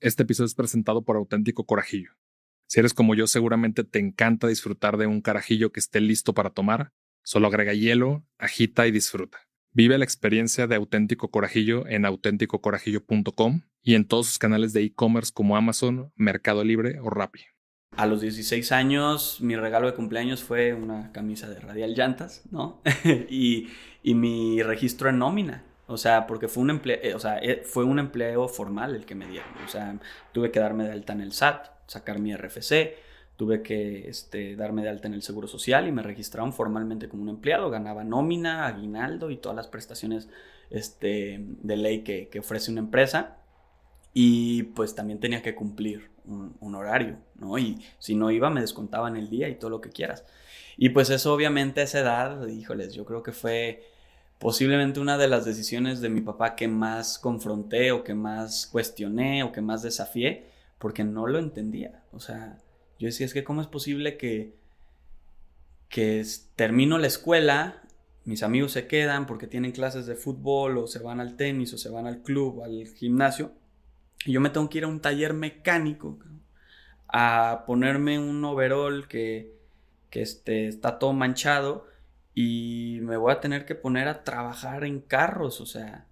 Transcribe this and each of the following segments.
Este episodio es presentado por Auténtico Corajillo. Si eres como yo, seguramente te encanta disfrutar de un carajillo que esté listo para tomar. Solo agrega hielo, agita y disfruta. Vive la experiencia de Auténtico Corajillo en auténticocorajillo.com y en todos sus canales de e-commerce como Amazon, Mercado Libre o Rappi. A los 16 años, mi regalo de cumpleaños fue una camisa de Radial Llantas, ¿no? y, y mi registro en nómina. O sea, porque fue un, empleo, eh, o sea, eh, fue un empleo formal el que me dieron. O sea, tuve que darme de alta en el SAT, sacar mi RFC, tuve que este, darme de alta en el Seguro Social y me registraron formalmente como un empleado. Ganaba nómina, aguinaldo y todas las prestaciones este, de ley que, que ofrece una empresa. Y pues también tenía que cumplir un, horario, ¿no? Y si no iba, me descontaban el día y todo lo que quieras. Y pues eso obviamente a esa edad, híjoles, yo creo que fue posiblemente una de las decisiones de mi papá que más confronté o que más cuestioné o que más desafié, porque no lo entendía. O sea, yo decía, es que cómo es posible que, que termino la escuela, mis amigos se quedan porque tienen clases de fútbol o se van al tenis o se van al club, al gimnasio, y yo me tengo que ir a un taller mecánico a ponerme un overall que, que este, está todo manchado y me voy a tener que poner a trabajar en carros, o sea,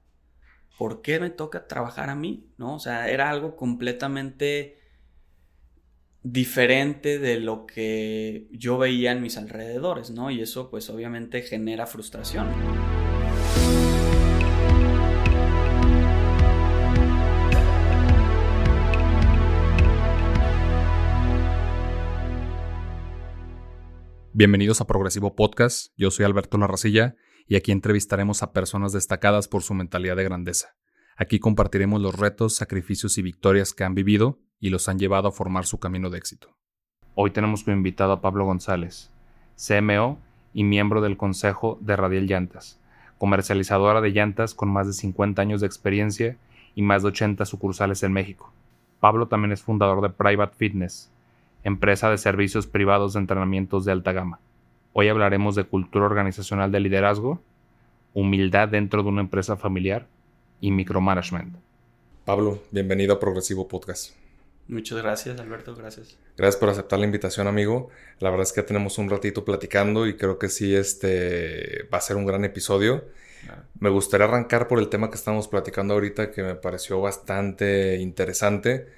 ¿por qué me toca trabajar a mí? ¿No? O sea, era algo completamente diferente de lo que yo veía en mis alrededores, ¿no? Y eso pues obviamente genera frustración. Bienvenidos a Progresivo Podcast, yo soy Alberto Larracilla y aquí entrevistaremos a personas destacadas por su mentalidad de grandeza. Aquí compartiremos los retos, sacrificios y victorias que han vivido y los han llevado a formar su camino de éxito. Hoy tenemos como invitado a Pablo González, CMO y miembro del Consejo de Radial Llantas, comercializadora de llantas con más de 50 años de experiencia y más de 80 sucursales en México. Pablo también es fundador de Private Fitness, empresa de servicios privados de entrenamientos de alta gama. Hoy hablaremos de cultura organizacional de liderazgo, humildad dentro de una empresa familiar y micromanagement. Pablo, bienvenido a Progresivo Podcast. Muchas gracias, Alberto, gracias. Gracias por aceptar la invitación, amigo. La verdad es que tenemos un ratito platicando y creo que sí, este va a ser un gran episodio. Me gustaría arrancar por el tema que estamos platicando ahorita, que me pareció bastante interesante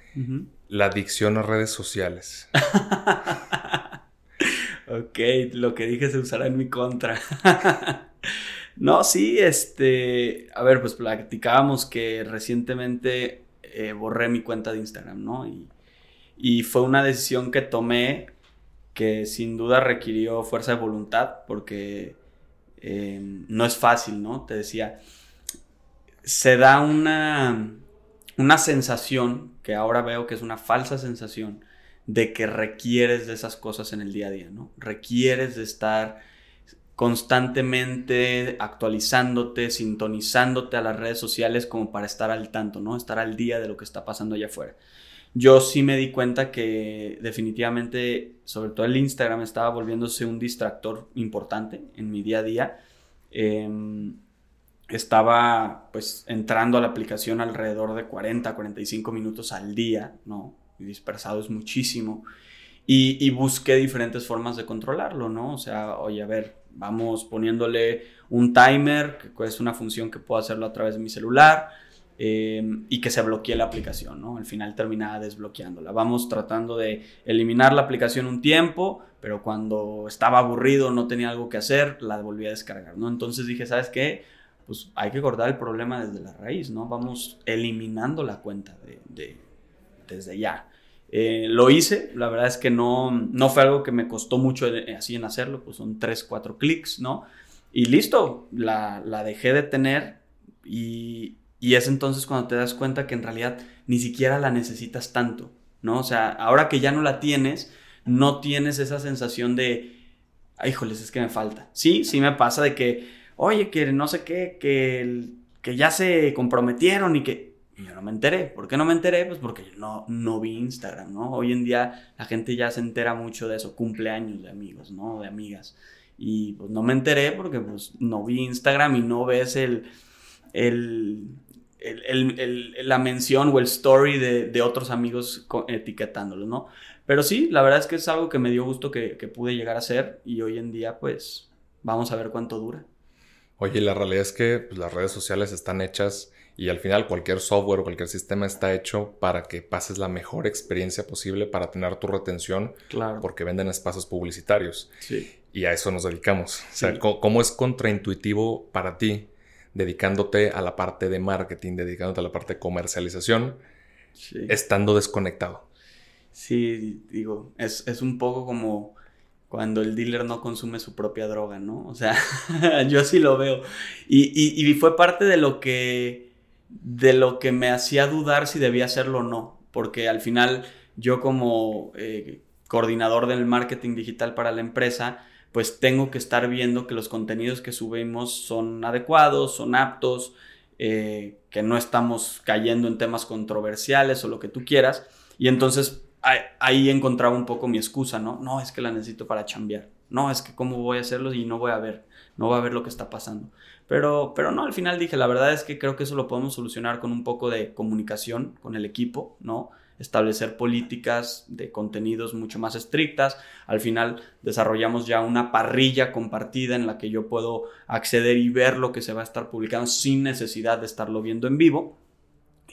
la adicción a redes sociales. ok, lo que dije se usará en mi contra. no, sí, este, a ver, pues platicábamos que recientemente eh, borré mi cuenta de Instagram, ¿no? Y, fue una decisión que tomé que sin duda requirió fuerza de voluntad porque eh, no es fácil, ¿no? Te decía, se da una, una sensación que ahora veo que es una falsa sensación de que requieres de esas cosas en el día a día, ¿no? Requieres de estar constantemente actualizándote, sintonizándote a las redes sociales como para estar al tanto, ¿no? Estar al día de lo que está pasando allá afuera. Yo sí me di cuenta que definitivamente, sobre todo el Instagram, estaba volviéndose un distractor importante en mi día a día. Em, estaba pues entrando a la aplicación alrededor de 40, 45 minutos al día, ¿no? Y dispersado es muchísimo. Y, busqué diferentes formas de controlarlo, ¿no? O sea, oye, a ver, vamos poniéndole un timer, que es una función que puedo hacerlo a través de mi celular, em, y que se bloquee la aplicación, ¿no? Al final terminaba desbloqueándola. Vamos tratando de eliminar la aplicación un tiempo, pero cuando estaba aburrido, no tenía algo que hacer, la volví a descargar, ¿no? Entonces dije, ¿sabes qué? Pues hay que cortar el problema desde la raíz, ¿no? Vamos eliminando la cuenta de, desde ya. Eh, lo hice, la verdad es que no, no fue algo que me costó mucho así en hacerlo, pues son 3, 4 clics, ¿no? Y listo, la, la dejé de tener y, y, es entonces cuando te das cuenta que en realidad ni siquiera la necesitas tanto, ¿no? O sea, ahora que ya no la tienes, no tienes esa sensación de, híjoles, es que me falta. Sí, sí me pasa de que oye, que no sé qué, que, que ya se comprometieron y que... yo no me enteré. ¿Por qué no me enteré? Pues porque yo no, no vi Instagram, ¿no? Hoy en día la gente ya se entera mucho de eso, cumpleaños de amigos, ¿no? De amigas. Y pues no me enteré porque pues no vi Instagram y no ves el, el, la mención o el story de, otros amigos etiquetándolos, ¿no? Pero sí, la verdad es que es algo que me dio gusto que, que pude llegar a hacer y hoy en día pues vamos a ver cuánto dura. Oye, la realidad es que pues, las redes sociales están hechas y al final cualquier software o cualquier sistema está hecho para que pases la mejor experiencia posible para tener tu retención. Claro. Porque venden espacios publicitarios. Sí. Y a eso nos dedicamos. O sea, ¿cómo es contraintuitivo para ti dedicándote a la parte de marketing, dedicándote a la parte de comercialización, estando desconectado? Sí, digo, es, es un poco como cuando el dealer no consume su propia droga, ¿no? O sea, yo así lo veo. Y, fue parte de lo que de lo que me hacía dudar si debía hacerlo o no, porque al final yo como eh, coordinador del marketing digital para la empresa, pues tengo que estar viendo que los contenidos que subimos son adecuados, son aptos, eh, que no estamos cayendo en temas controversiales o lo que tú quieras. Y entonces ahí encontraba un poco mi excusa, ¿no? No, es que la necesito para chambear. No, es que cómo voy a hacerlo y no voy a ver, no voy a ver lo que está pasando. Pero, pero no, al final dije, la verdad es que creo que eso lo podemos solucionar con un poco de comunicación con el equipo, ¿no? Establecer políticas de contenidos mucho más estrictas. Al final desarrollamos ya una parrilla compartida en la que yo puedo acceder y ver lo que se va a estar publicando sin necesidad de estarlo viendo en vivo.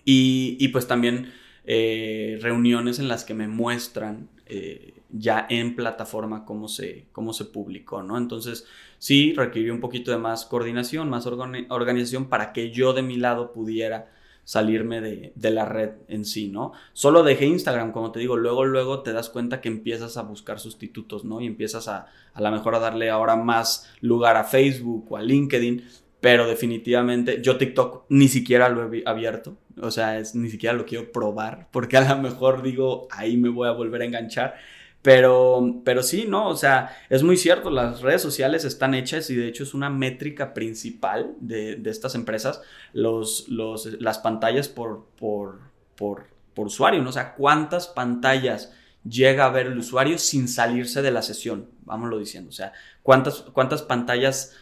Y, y pues también eh, reuniones en las que me muestran eh, ya en plataforma cómo se, cómo se publicó, ¿no? Entonces, sí, requirió un poquito de más coordinación, más organización para que yo de mi lado pudiera salirme de, la red en sí, ¿no? Solo dejé Instagram, como te digo, luego, luego te das cuenta que empiezas a buscar sustitutos, ¿no? Y empiezas a, a lo mejor a darle ahora más lugar a Facebook o a LinkedIn, pero definitivamente yo TikTok ni siquiera lo he abierto, o sea, es, ni siquiera lo quiero probar, porque a lo mejor digo, ahí me voy a volver a enganchar. Pero, pero sí, ¿no? O sea, es muy cierto, las redes sociales están hechas y de hecho es una métrica principal de, de estas empresas, los, los, las pantallas por, por, por, por usuario, ¿no? O sea, cuántas pantallas llega a ver el usuario sin salirse de la sesión, vámonos diciendo, o sea, cuántas, cuántas pantallas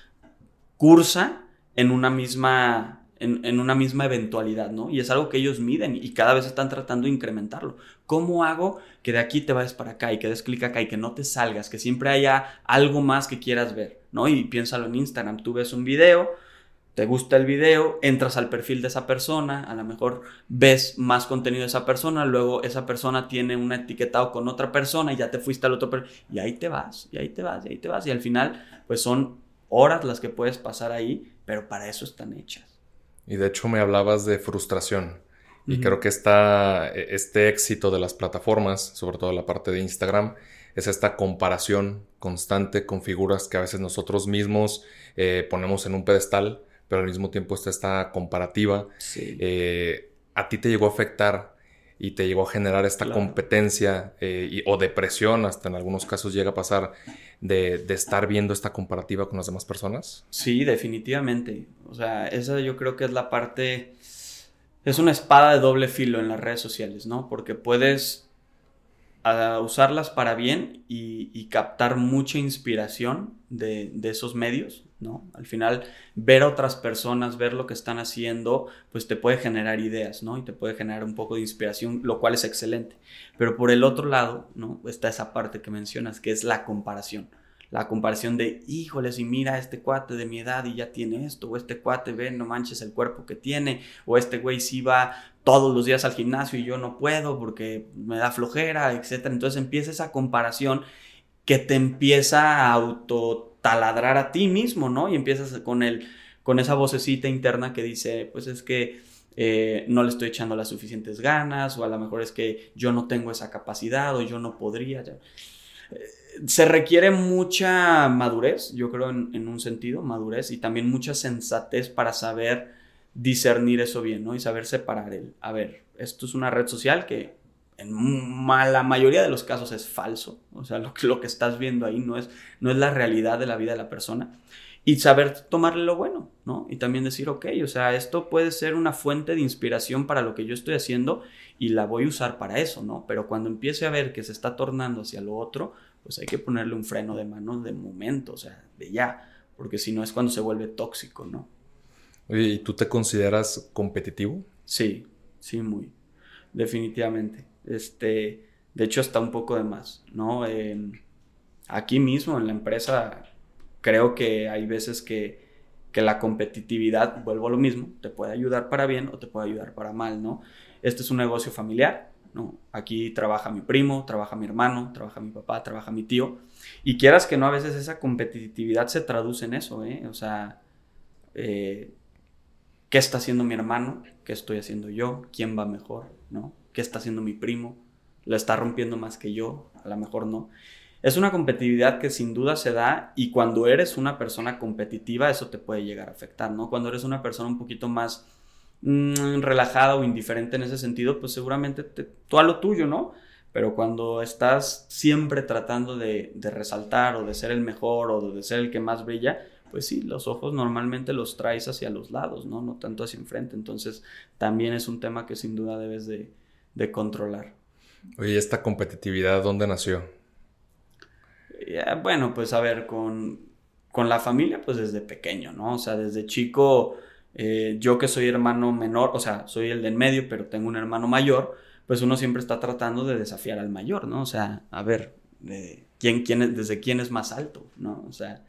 cursa en una misma, en, una misma eventualidad, ¿no? Y es algo que ellos miden y cada vez están tratando de incrementarlo. ¿Cómo hago que de aquí te vayas para acá y que des clic acá y que no te salgas, que siempre haya algo más que quieras ver, ¿no? Y piénsalo en Instagram, tú ves un video, te gusta el video, entras al perfil de esa persona, a lo mejor ves más contenido de esa persona, luego esa persona tiene un etiquetado con otra persona y ya te fuiste al otro y ahí te vas, y ahí te vas, y ahí te vas y al final pues son horas las que puedes pasar ahí pero para eso están hechas. Y de hecho me hablabas de frustración. Y creo que esta, e, este éxito de las plataformas, sobre todo la parte de Instagram, es esta comparación constante con figuras que a veces nosotros mismos eh, ponemos en un pedestal, pero al mismo tiempo está esta comparativa. Eh, ¿A ti te llegó a afectar y te llegó a generar esta competencia eh, o depresión, hasta en algunos casos llega a pasar, de, estar viendo esta comparativa con las demás personas? Sí, definitivamente. O sea, esa yo creo que es la parte, es una espada de doble filo en las redes sociales, ¿no? Porque puedes usarlas para bien y, captar mucha inspiración de, de esos medios, ¿no? Al final, ver a otras personas, ver lo que están haciendo, pues te puede generar ideas, ¿no? Y te puede generar un poco de inspiración, lo cual es excelente. Pero por el otro lado, ¿no? Está esa parte que mencionas, que es la comparación. La comparación de, híjoles, y mira este cuate de mi edad y ya tiene esto, o este cuate, ve, no manches el cuerpo que tiene, o este güey sí va todos los días al gimnasio y yo no puedo porque me da flojera, etc. Entonces empieza esa comparación que te empieza a auto taladrar a ti mismo, ¿no? Y empiezas con, el, con esa vocecita interna que dice, pues es que eh, no le estoy echando las suficientes ganas, o a lo mejor es que yo no tengo esa capacidad, o yo no podría. Eh, se requiere mucha madurez, yo creo en, un sentido, madurez, y también mucha sensatez para saber discernir eso bien, ¿no? Y saber separar el, a ver, esto es una red social que en la mayoría de los casos es falso, o sea, lo que, lo que estás viendo ahí no es, no es la realidad de la vida de la persona. Y saber tomarle lo bueno, ¿no? Y también decir, ok, o sea, esto puede ser una fuente de inspiración para lo que yo estoy haciendo y la voy a usar para eso, ¿no? Pero cuando empiece a ver que se está tornando hacia lo otro, pues hay que ponerle un freno de mano de momento, o sea, de ya, porque si no es cuando se vuelve tóxico, ¿no? ¿y tú te consideras competitivo? Sí, sí, muy. Definitivamente. Este, de hecho, está un poco de más, ¿no? aquí mismo en la empresa creo que hay veces que, que, la competitividad, vuelvo a lo mismo, te puede ayudar para bien o te puede ayudar para mal, ¿no? Este es un negocio familiar, ¿no? Aquí trabaja mi primo, trabaja mi hermano, trabaja mi papá, trabaja mi tío. Y quieras que no, a veces esa competitividad se traduce en eso, ¿eh? O sea, eh, ¿qué está haciendo mi hermano? ¿Qué estoy haciendo yo? ¿Quién va mejor? ¿No? ¿Qué está haciendo mi primo? ¿Lo está rompiendo más que yo? A lo mejor no. Es una competitividad que sin duda se da y cuando eres una persona competitiva eso te puede llegar a afectar, ¿no? Cuando eres una persona un poquito más mm, relajada o indiferente en ese sentido, pues seguramente tú a lo tuyo, ¿no? Pero cuando estás siempre tratando de, de, resaltar o de ser el mejor o de ser el que más brilla, pues sí, los ojos normalmente los traes hacia los lados, ¿no? No tanto hacia enfrente. Entonces también es un tema que sin duda debes de, de controlar. Oye, ¿esta competitividad dónde nació? bueno, pues a ver, con, con, la familia, pues desde pequeño, ¿no? O sea, desde chico, eh, yo que soy hermano menor, o sea, soy el del medio, pero tengo un hermano mayor, pues uno siempre está tratando de desafiar al mayor, ¿no? O sea, a ver, ¿quién, quién desde quién es más alto, ¿no? O sea,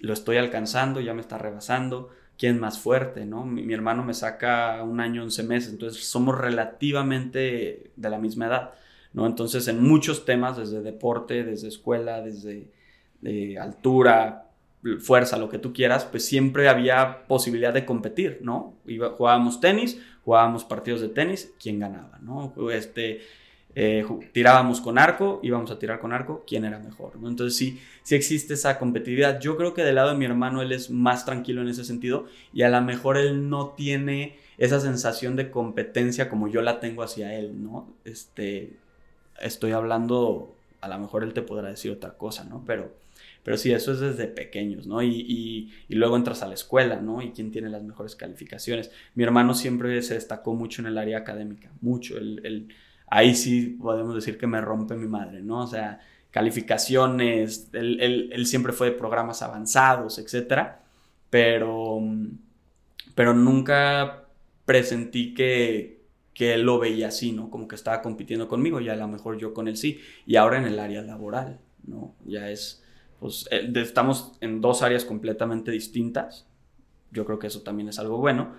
lo estoy alcanzando, ya me está rebasando, quién es más fuerte, ¿no? Mi, hermano me saca un año, once meses, entonces somos relativamente de la misma edad. ¿no? Entonces, en muchos temas, desde deporte, desde escuela, desde altura, fuerza, lo que tú quieras, pues siempre había posibilidad de competir, ¿no? jugábamos tenis, jugábamos partidos de tenis, ¿quién ganaba, ¿no? Este, eh, tirábamos con arco, íbamos a tirar con arco, quién era mejor, ¿no? Entonces sí, sí existe esa competitividad. Yo creo que del lado de mi hermano él es más tranquilo en ese sentido y a lo mejor él no tiene esa sensación de competencia como yo la tengo hacia él, ¿no? Este, estoy hablando, a lo mejor él te podrá decir otra cosa, ¿no? Pero, pero sí, eso es desde pequeños, ¿no? Y, luego entras a la escuela, ¿no? Y quién tiene las mejores calificaciones. Mi hermano siempre se destacó mucho en el área académica, mucho. El, ahí sí podemos decir que me rompe mi madre, ¿no? O sea, calificaciones, él, él siempre fue de programas avanzados, etcétera, pero, pero nunca presentí que, que él lo veía así, ¿no? Como que estaba compitiendo conmigo y a lo mejor yo con él sí. Y ahora en el área laboral, ¿no? Ya es, pues, eh, estamos en dos áreas completamente distintas. Yo creo que eso también es algo bueno.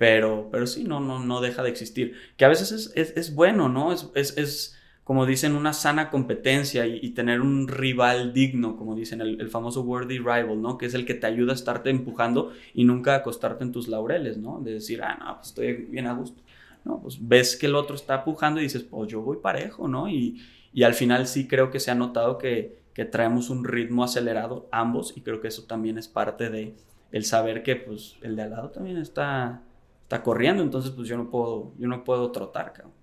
Pero, pero sí, no, no, no deja de existir. Que a veces es, es, bueno, ¿no? Es, es, es, como dicen, una sana competencia y, tener un rival digno, como dicen, el, el, famoso worthy rival, ¿no? Que es el que te ayuda a estarte empujando y nunca acostarte en tus laureles, ¿no? De decir, ah, no, pues estoy bien a gusto. ¿no? Pues ves que el otro está pujando y dices, pues yo voy parejo, ¿no? Y, al final sí creo que se ha notado que, traemos un ritmo acelerado ambos y creo que eso también es parte de el saber que pues el de al lado también está, está corriendo, entonces pues yo no puedo, yo no puedo trotar, cabrón.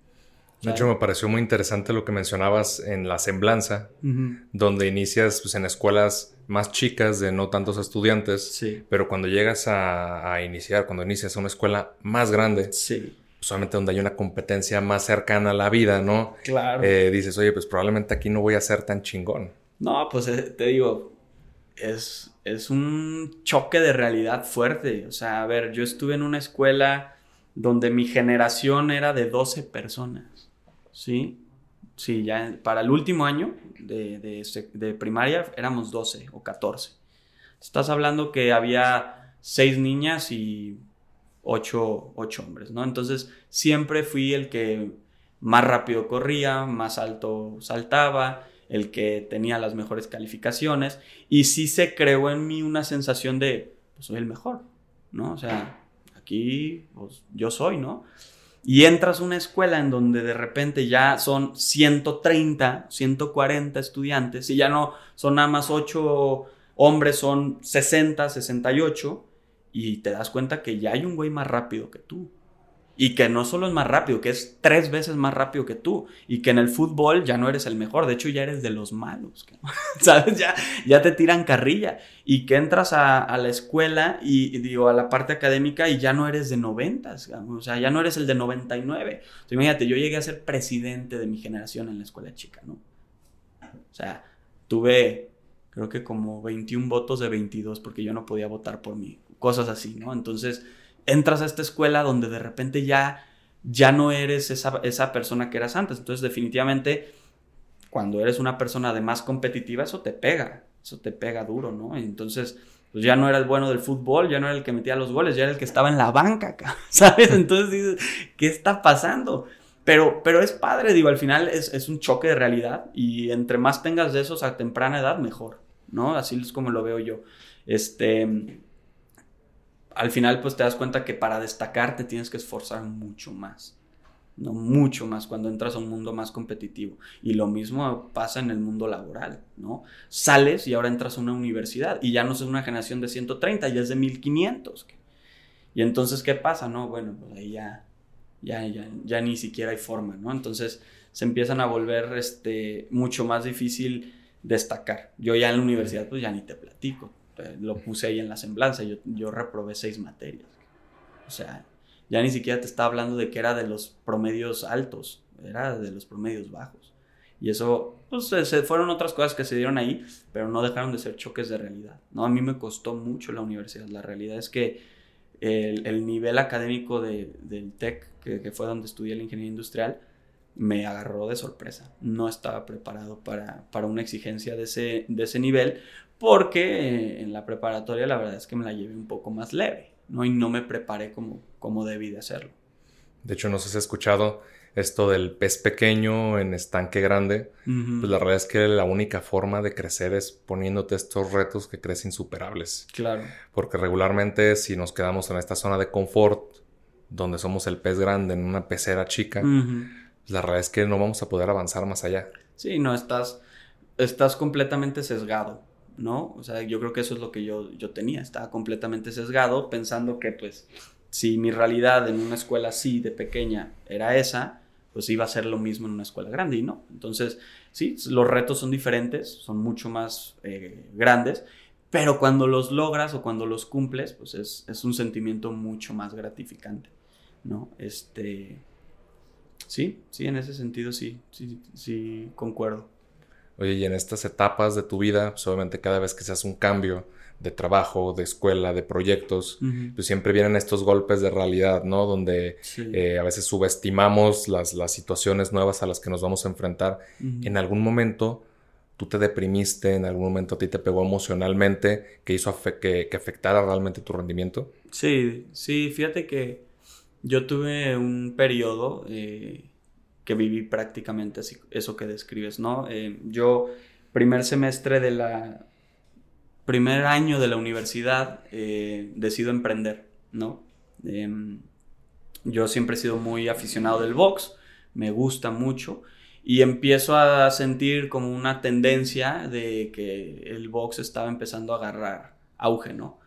De hecho, me pareció muy interesante lo que mencionabas en la semblanza, donde inicias pues, en escuelas más chicas de no tantos estudiantes, pero cuando llegas a, a, iniciar, cuando inicias una escuela más grande, sí solamente donde hay una competencia más cercana a la vida, ¿no? Claro. Eh, dices, oye, pues probablemente aquí no voy a ser tan chingón. No, pues eh, te digo, es, es un choque de realidad fuerte. O sea, a ver, yo estuve en una escuela donde mi generación era de 12 personas, ¿sí? Sí, ya para el último año de, de, primaria éramos 12 o 14. Estás hablando que había seis niñas y ocho, hombres, ¿no? Entonces siempre fui el que más rápido corría, más alto saltaba, el que tenía las mejores calificaciones y sí se creó en mí una sensación de, pues soy el mejor, ¿no? O sea, aquí pues, yo soy, ¿no? Y entras a una escuela en donde de repente ya son 130, 140 estudiantes y ya no son nada más 8 hombres, son 60, 68 y te das cuenta que ya hay un güey más rápido que tú. Y que no solo es más rápido, que es tres veces más rápido que tú. Y que en el fútbol ya no eres el mejor, de hecho ya eres de los malos. ¿Sabes? Ya, ya te tiran carrilla. Y que entras a, la escuela y, digo, a la parte académica y ya no eres de 90. O sea, ya no eres el de 99. O imagínate, yo llegué a ser presidente de mi generación en la escuela chica, ¿no? O sea, tuve creo que como 21 votos de 22 porque yo no podía votar por mí cosas así, ¿no? Entonces, entras a esta escuela donde de repente ya, ya no eres esa, esa persona que eras antes. Entonces, definitivamente, cuando eres una persona de más competitiva, eso te pega, eso te pega duro, ¿no? Entonces, pues ya no era el bueno del fútbol, ya no era el que metía los goles, ya era el que estaba en la banca, ¿sabes? Entonces dices, ¿qué está pasando? Pero, pero es padre, digo, al final es, es, un choque de realidad y entre más tengas de esos a temprana edad, mejor, ¿no? Así es como lo veo yo. Este, al final pues te das cuenta que para destacar te tienes que esforzar mucho más, ¿no? Mucho más cuando entras a un mundo más competitivo. Y lo mismo pasa en el mundo laboral, ¿no? Sales y ahora entras a una universidad y ya no es una generación de 130, ya es de 1500. Y entonces, ¿qué pasa? No, bueno, pues ahí ya ya, ya, ya ni siquiera hay forma, ¿no? Entonces se empiezan a volver este, mucho más difícil destacar. Yo ya en la universidad pues ya ni te platico, lo puse ahí en la semblanza, yo, yo reprobé seis materias. O sea, ya ni siquiera te estaba hablando de que era de los promedios altos, era de los promedios bajos. Y eso, pues se fueron otras cosas que se dieron ahí, pero no dejaron de ser choques de realidad. ¿no? A mí me costó mucho la universidad. La realidad es que el, el nivel académico de, del TEC, que, que, fue donde estudié la ingeniería industrial, me agarró de sorpresa. No estaba preparado para, para una exigencia de ese, de ese nivel, porque eh, en la preparatoria la verdad es que me la llevé un poco más leve, ¿no? Y no me preparé como, como debí de hacerlo. De hecho, no sé si has escuchado esto del pez pequeño en estanque grande, pues la realidad es que la única forma de crecer es poniéndote estos retos que crees insuperables. Claro. Porque regularmente si nos quedamos en esta zona de confort, donde somos el pez grande en una pecera chica, pues la realidad es que no vamos a poder avanzar más allá. Sí, no, estás, estás completamente sesgado, ¿no? O sea, yo creo que eso es lo que yo, yo tenía, estaba completamente sesgado pensando que pues si mi realidad en una escuela así de pequeña era esa, pues iba a ser lo mismo en una escuela grande y no. Entonces, sí, los retos son diferentes, son mucho más eh, grandes, pero cuando los logras o cuando los cumples, pues es, es, un sentimiento mucho más gratificante, ¿no? Este, sí, sí, en ese sentido sí, sí, sí, concuerdo. Oye, y en estas etapas de tu vida, pues obviamente cada vez que se hace un cambio, de trabajo, de escuela, de proyectos, pues siempre vienen estos golpes de realidad, ¿no? Donde eh, a veces subestimamos las, las, situaciones nuevas a las que nos vamos a enfrentar. En algún momento tú te deprimiste, en algún momento a ti te pegó emocionalmente, que hizo que, que, afectara realmente tu rendimiento. Sí, sí, fíjate que yo tuve un periodo eh, que viví prácticamente así, eso que describes, ¿no? Eh, yo, primer semestre de la primer año de la universidad eh, decido emprender, ¿no? Em, yo siempre he sido muy aficionado del box, me gusta mucho y empiezo a sentir como una tendencia de que el box estaba empezando a agarrar auge, ¿no?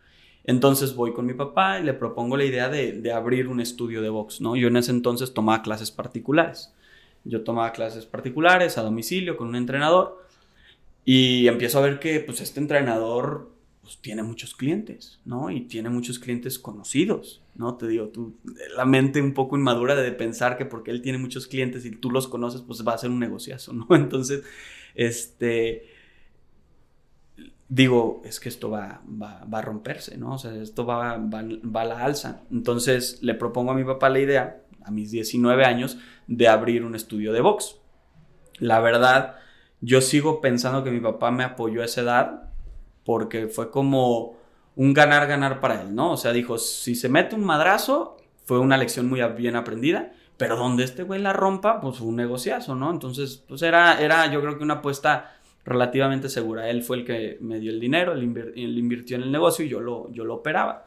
Entonces voy con mi papá y le propongo la idea de, de, abrir un estudio de box, ¿no? Yo en ese entonces tomaba clases particulares. Yo tomaba clases particulares a domicilio con un entrenador y empiezo a ver que pues este entrenador pues, tiene muchos clientes, ¿no? Y tiene muchos clientes conocidos, ¿no? Te digo, tú, la mente un poco inmadura de pensar que porque él tiene muchos clientes y tú los conoces, pues va a ser un negociazo, ¿no? Entonces, este, digo, es que esto va, va, va a romperse, ¿no? O sea, esto va, va, va, a la alza. Entonces, le propongo a mi papá la idea, a mis 19 años, de abrir un estudio de box. La verdad, yo sigo pensando que mi papá me apoyó a esa edad porque fue como un ganar-ganar para él, ¿no? O sea, dijo, si se mete un madrazo, fue una lección muy bien aprendida, pero donde este güey la rompa, pues fue un negociazo, ¿no? Entonces, pues era, era yo creo que una apuesta relativamente segura. Él fue el que me dio el dinero, él, invirtió en el negocio y yo lo, yo lo operaba.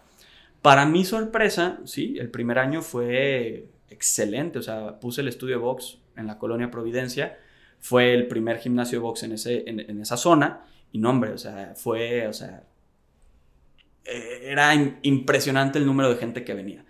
Para mi sorpresa, sí, el primer año fue excelente, o sea, puse el estudio de box en la colonia Providencia fue el primer gimnasio de box en, ese, en, esa zona. Y no, hombre, o sea, fue, o sea, era impresionante el número de gente que venía.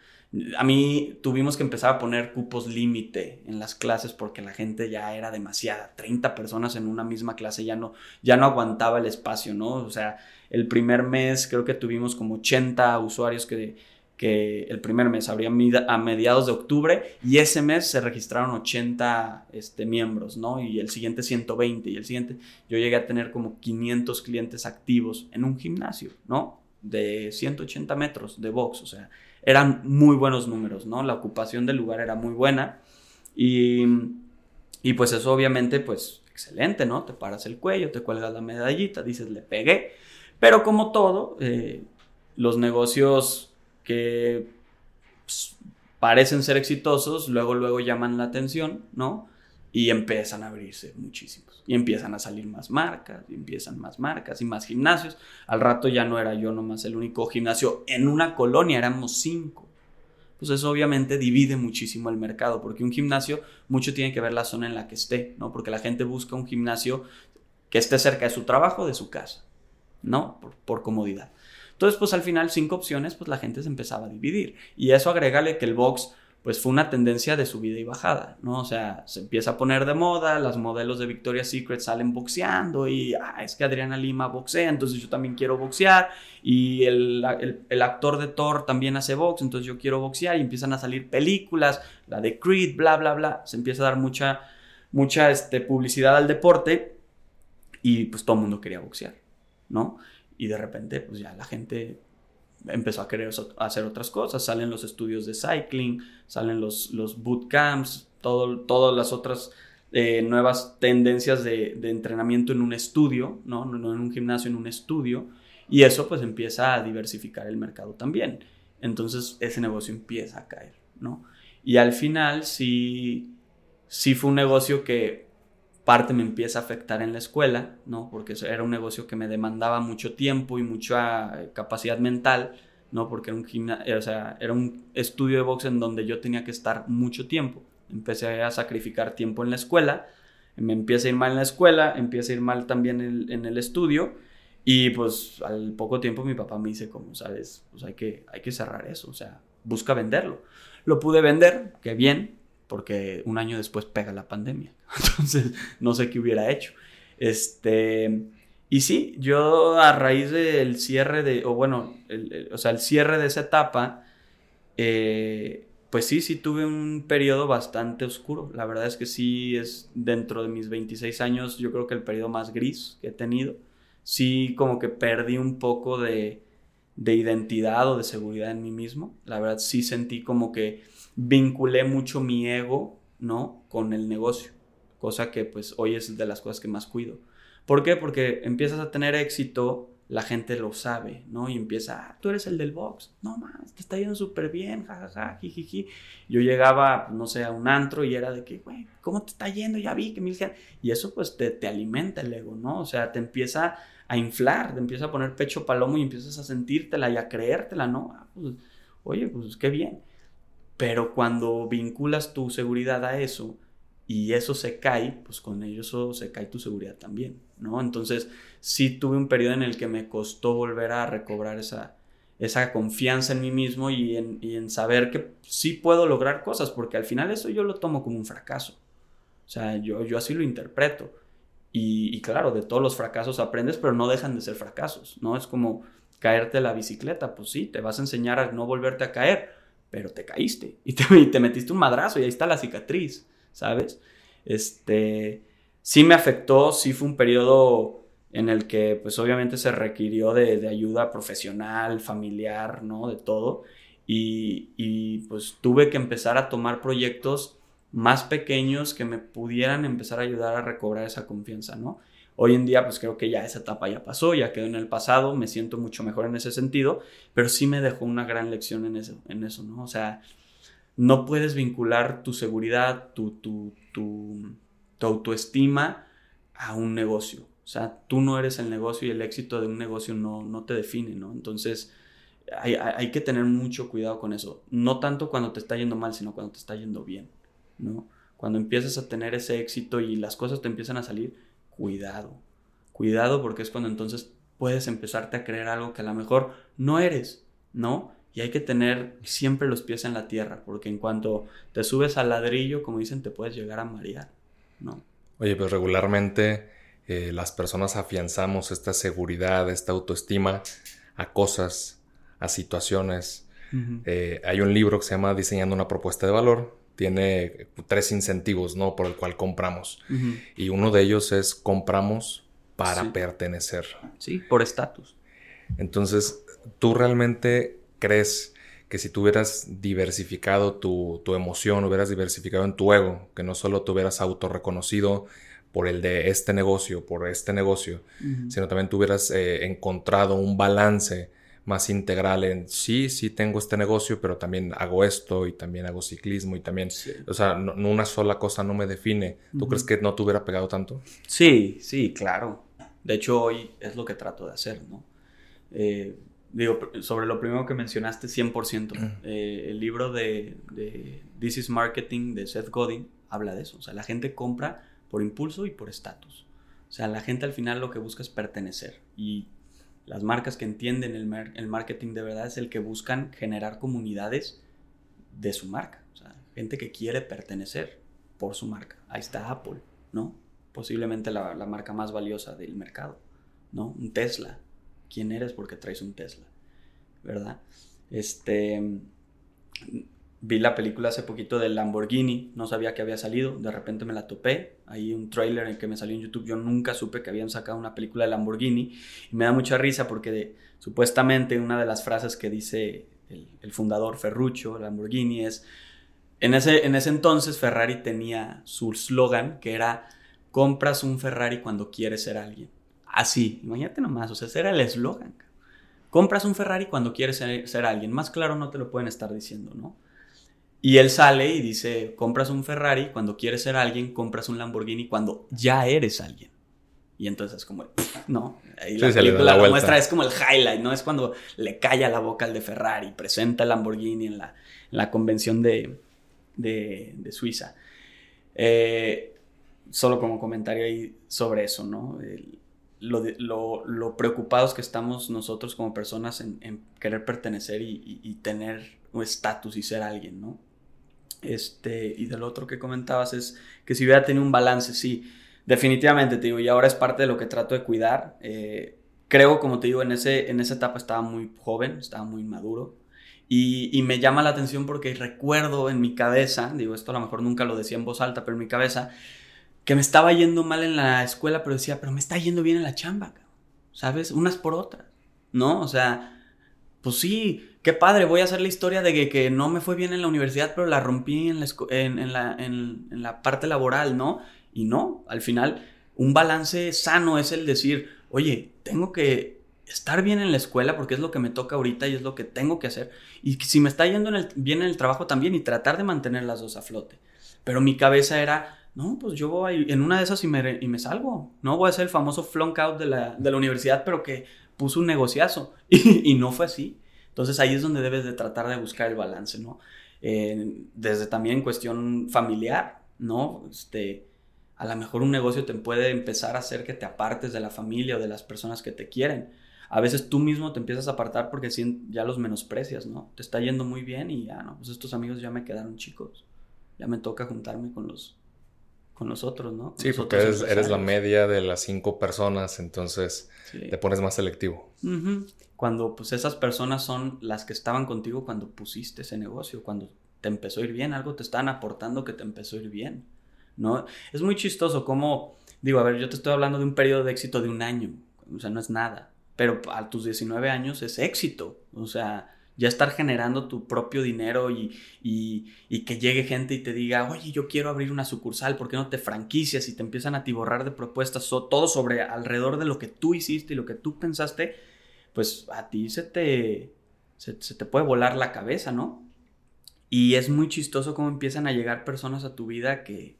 A mí tuvimos que empezar a poner cupos límite en las clases porque la gente ya era demasiada. 30 personas en una misma clase ya no, ya no aguantaba el espacio, ¿no? O sea, el primer mes creo que tuvimos como 80 usuarios que que el primer mes habría a mediados de octubre y ese mes se registraron 80 este, miembros, ¿no? Y el siguiente 120 y el siguiente yo llegué a tener como 500 clientes activos en un gimnasio, ¿no? De 180 metros de box, o sea, eran muy buenos números, ¿no? La ocupación del lugar era muy buena y, y pues eso obviamente, pues excelente, ¿no? Te paras el cuello, te cuelgas la medallita, dices, le pegué. Pero como todo, eh, los negocios que pues, parecen ser exitosos, luego, luego llaman la atención, ¿no? Y empiezan a abrirse muchísimos. Y empiezan a salir más marcas, y empiezan más marcas y más gimnasios. Al rato ya no era yo nomás el único gimnasio. En una colonia éramos cinco. Pues eso obviamente divide muchísimo el mercado, porque un gimnasio mucho tiene que ver la zona en la que esté, ¿no? Porque la gente busca un gimnasio que esté cerca de su trabajo, de su casa, ¿no? Por, por comodidad. Entonces, pues al final, cinco opciones, pues la gente se empezaba a dividir. Y eso agrégale que el box pues fue una tendencia de subida y bajada, ¿no? O sea, se empieza a poner de moda, las modelos de Victoria's Secret salen boxeando y, ah, es que Adriana Lima boxea, entonces yo también quiero boxear y el, actor de Thor también hace box, entonces yo quiero boxear y empiezan a salir películas, la de Creed, bla, bla, bla, se empieza a dar mucha, mucha este, publicidad al deporte y pues todo el mundo quería boxear, ¿no? Y de repente, pues ya la gente empezó a querer hacer otras cosas. Salen los estudios de cycling, salen los, los bootcamps, todo, todas las otras eh, nuevas tendencias de, entrenamiento en un estudio, ¿no? ¿no? en un gimnasio, en un estudio. Y eso pues empieza a diversificar el mercado también. Entonces ese negocio empieza a caer, ¿no? Y al final sí, sí fue un negocio que parte me empieza a afectar en la escuela, ¿no? Porque era un negocio que me demandaba mucho tiempo y mucha eh, capacidad mental, ¿no? Porque era un, o sea, era un estudio de box en donde yo tenía que estar mucho tiempo. Empecé a sacrificar tiempo en la escuela, me empieza a ir mal en la escuela, empieza a ir mal también en, el estudio y pues al poco tiempo mi papá me dice como, sabes, pues hay que, hay que cerrar eso, o sea, busca venderlo. Lo pude vender, qué bien, porque un año después pega la pandemia. Entonces, no sé qué hubiera hecho. Este, y sí, yo a raíz del cierre de, o bueno, el, o sea, el cierre de esa etapa, eh, pues sí, sí tuve un periodo bastante oscuro. La verdad es que sí es dentro de mis 26 años, yo creo que el periodo más gris que he tenido. Sí, como que perdí un poco de, de identidad o de seguridad en mí mismo. La verdad sí sentí como que vinculé mucho mi ego, ¿no? Con el negocio, cosa que pues hoy es de las cosas que más cuido. ¿Por qué? Porque empiezas a tener éxito, la gente lo sabe, ¿no? Y empieza, ah, tú eres el del box, no más, te está yendo súper bien, jajaja, jijiji. Yo llegaba, no sé, a un antro y era de que, güey, ¿cómo te está yendo? Ya vi que mil Y eso pues te, te alimenta el ego, ¿no? O sea, te empieza a inflar, te empieza a poner pecho palomo y empiezas a sentírtela y a creértela, ¿no? Ah, pues, oye, pues qué bien. Pero cuando vinculas tu seguridad a eso y eso se cae, pues con eso se cae tu seguridad también, ¿no? Entonces, sí tuve un periodo en el que me costó volver a recobrar esa, esa confianza en mí mismo y en, y en saber que sí puedo lograr cosas, porque al final eso yo lo tomo como un fracaso. O sea, yo, yo así lo interpreto. Y, y, claro, de todos los fracasos aprendes, pero no dejan de ser fracasos, ¿no? Es como caerte la bicicleta, pues sí, te vas a enseñar a no volverte a caer, pero te caíste y te, metiste un madrazo y ahí está la cicatriz, ¿sabes? Este, sí me afectó, sí fue un periodo en el que pues obviamente se requirió de, ayuda profesional, familiar, ¿no? De todo. Y, y, pues tuve que empezar a tomar proyectos más pequeños que me pudieran empezar a ayudar a recobrar esa confianza, ¿no? Hoy en día, pues creo que ya esa etapa ya pasó, ya quedó en el pasado, me siento mucho mejor en ese sentido, pero sí me dejó una gran lección en eso, en eso ¿no? O sea, no puedes vincular tu seguridad, tu, tu, tu, autoestima a un negocio. O sea, tú no eres el negocio y el éxito de un negocio no, no te define, ¿no? Entonces, hay, hay, que tener mucho cuidado con eso. No tanto cuando te está yendo mal, sino cuando te está yendo bien, ¿no? Cuando empiezas a tener ese éxito y las cosas te empiezan a salir, cuidado. Cuidado porque es cuando entonces puedes empezarte a creer algo que a lo mejor no eres, ¿no? Y hay que tener siempre los pies en la tierra, porque en cuanto te subes al ladrillo, como dicen, te puedes llegar a marear, ¿no? Oye, pues regularmente eh, las personas afianzamos esta seguridad, esta autoestima a cosas, a situaciones. Eh, hay un libro que se llama Diseñando una propuesta de valor, tiene tres incentivos, ¿no? Por el cual compramos. Y uno de ellos es compramos para pertenecer. Sí, por estatus. Entonces, ¿tú realmente crees que que si tú hubieras diversificado tu, tu emoción, hubieras diversificado en tu ego, que no solo te hubieras autorreconocido por el de este negocio, por este negocio, sino también tú hubieras eh, encontrado un balance más integral en sí, sí tengo este negocio, pero también hago esto y también hago ciclismo y también, o sea, no, una sola cosa no me define. ¿Tú crees que no te hubiera pegado tanto? Sí, sí, claro. De hecho, hoy es lo que trato de hacer, ¿no? Eh, digo, sobre lo primero que mencionaste, 100%. Eh, el libro de, de, This is Marketing de Seth Godin habla de eso. O sea, la gente compra por impulso y por estatus. O sea, la gente al final lo que busca es pertenecer. Y las marcas que entienden el, el, marketing de verdad es el que buscan generar comunidades de su marca. O sea, gente que quiere pertenecer por su marca. Ahí está Apple, ¿no? Posiblemente la, la marca más valiosa del mercado, ¿no? Un Tesla. ¿Quién eres porque traes un Tesla? ¿Verdad? Este vi la película hace poquito del Lamborghini, no sabía que había salido, de repente me la topé, hay un trailer en que me salió en YouTube, yo nunca supe que habían sacado una película de Lamborghini y me da mucha risa porque supuestamente una de las frases que dice el, fundador Ferruccio, Lamborghini, es, en ese, en ese entonces Ferrari tenía su slogan que era, compras un Ferrari cuando quieres ser alguien. Así, imagínate nomás, o sea, ese era el eslogan. Compras un Ferrari cuando quieres ser, ser alguien. Más claro no te lo pueden estar diciendo, ¿no? Y él sale y dice, compras un Ferrari cuando quieres ser alguien, compras un Lamborghini cuando ya eres alguien. Y entonces como, no, ahí la película la, muestra es como el highlight, ¿no? Es cuando le calla la boca al de Ferrari, presenta el Lamborghini en la, en la convención de, de, de Suiza. Eh, solo como comentario ahí sobre eso, ¿no? lo, lo, lo, preocupados que estamos nosotros como personas en, en querer pertenecer y, y, y tener un estatus y ser alguien, ¿no? Este, y del otro que comentabas es que si hubiera tenido un balance, sí, definitivamente te digo, y ahora es parte de lo que trato de cuidar. Eh, creo, como te digo, en, ese, en esa etapa estaba muy joven, estaba muy maduro. Y, y, me llama la atención porque recuerdo en mi cabeza, digo, esto a lo mejor nunca lo decía en voz alta, pero en mi cabeza, que me estaba yendo mal en la escuela, pero decía, pero me está yendo bien en la chamba, ¿sabes? Unas por otras, ¿no? O sea, pues sí, qué padre, voy a hacer la historia de que, no me fue bien en la universidad, pero la rompí en la, en, la, en, la parte laboral, ¿no? Y no, al final, un balance sano es el decir, oye, tengo que estar bien en la escuela porque es lo que me toca ahorita y es lo que tengo que hacer. Y si me está yendo bien en el trabajo también y tratar de mantener las dos a flote. Pero mi cabeza era, no, pues yo voy en una de esas y me, y me salgo. No voy a ser el famoso flunk out de la, de la universidad, pero que puso un negociazo. Y no fue así. Entonces ahí es donde debes de tratar de buscar el balance, ¿no? desde también cuestión familiar, ¿no? Este, a lo mejor un negocio te puede empezar a hacer que te apartes de la familia o de las personas que te quieren. A veces tú mismo te empiezas a apartar porque ya los menosprecias, ¿no? Te está yendo muy bien y ya, no, pues estos amigos ya me quedaron chicos. Ya me toca juntarme con los, con los otros, ¿no? sí, porque eres, la media de las cinco personas, entonces te pones más selectivo cuando pues esas personas son las que estaban contigo cuando pusiste ese negocio, cuando te empezó a ir bien, algo te están aportando que te empezó a ir bien, ¿no? Es muy chistoso como, digo, a ver, yo te estoy hablando de un periodo de éxito de un año, o sea, no es nada, pero a tus 19 años es éxito, o sea, ya estar generando tu propio dinero y, y, que llegue gente y te diga, oye, yo quiero abrir una sucursal, ¿por qué no te franquicias? Y te empiezan a tiborrar de propuestas, todo sobre alrededor de lo que tú hiciste y lo que tú pensaste, pues a ti se te, se, te puede volar la cabeza, ¿no? Y es muy chistoso cómo empiezan a llegar personas a tu vida que,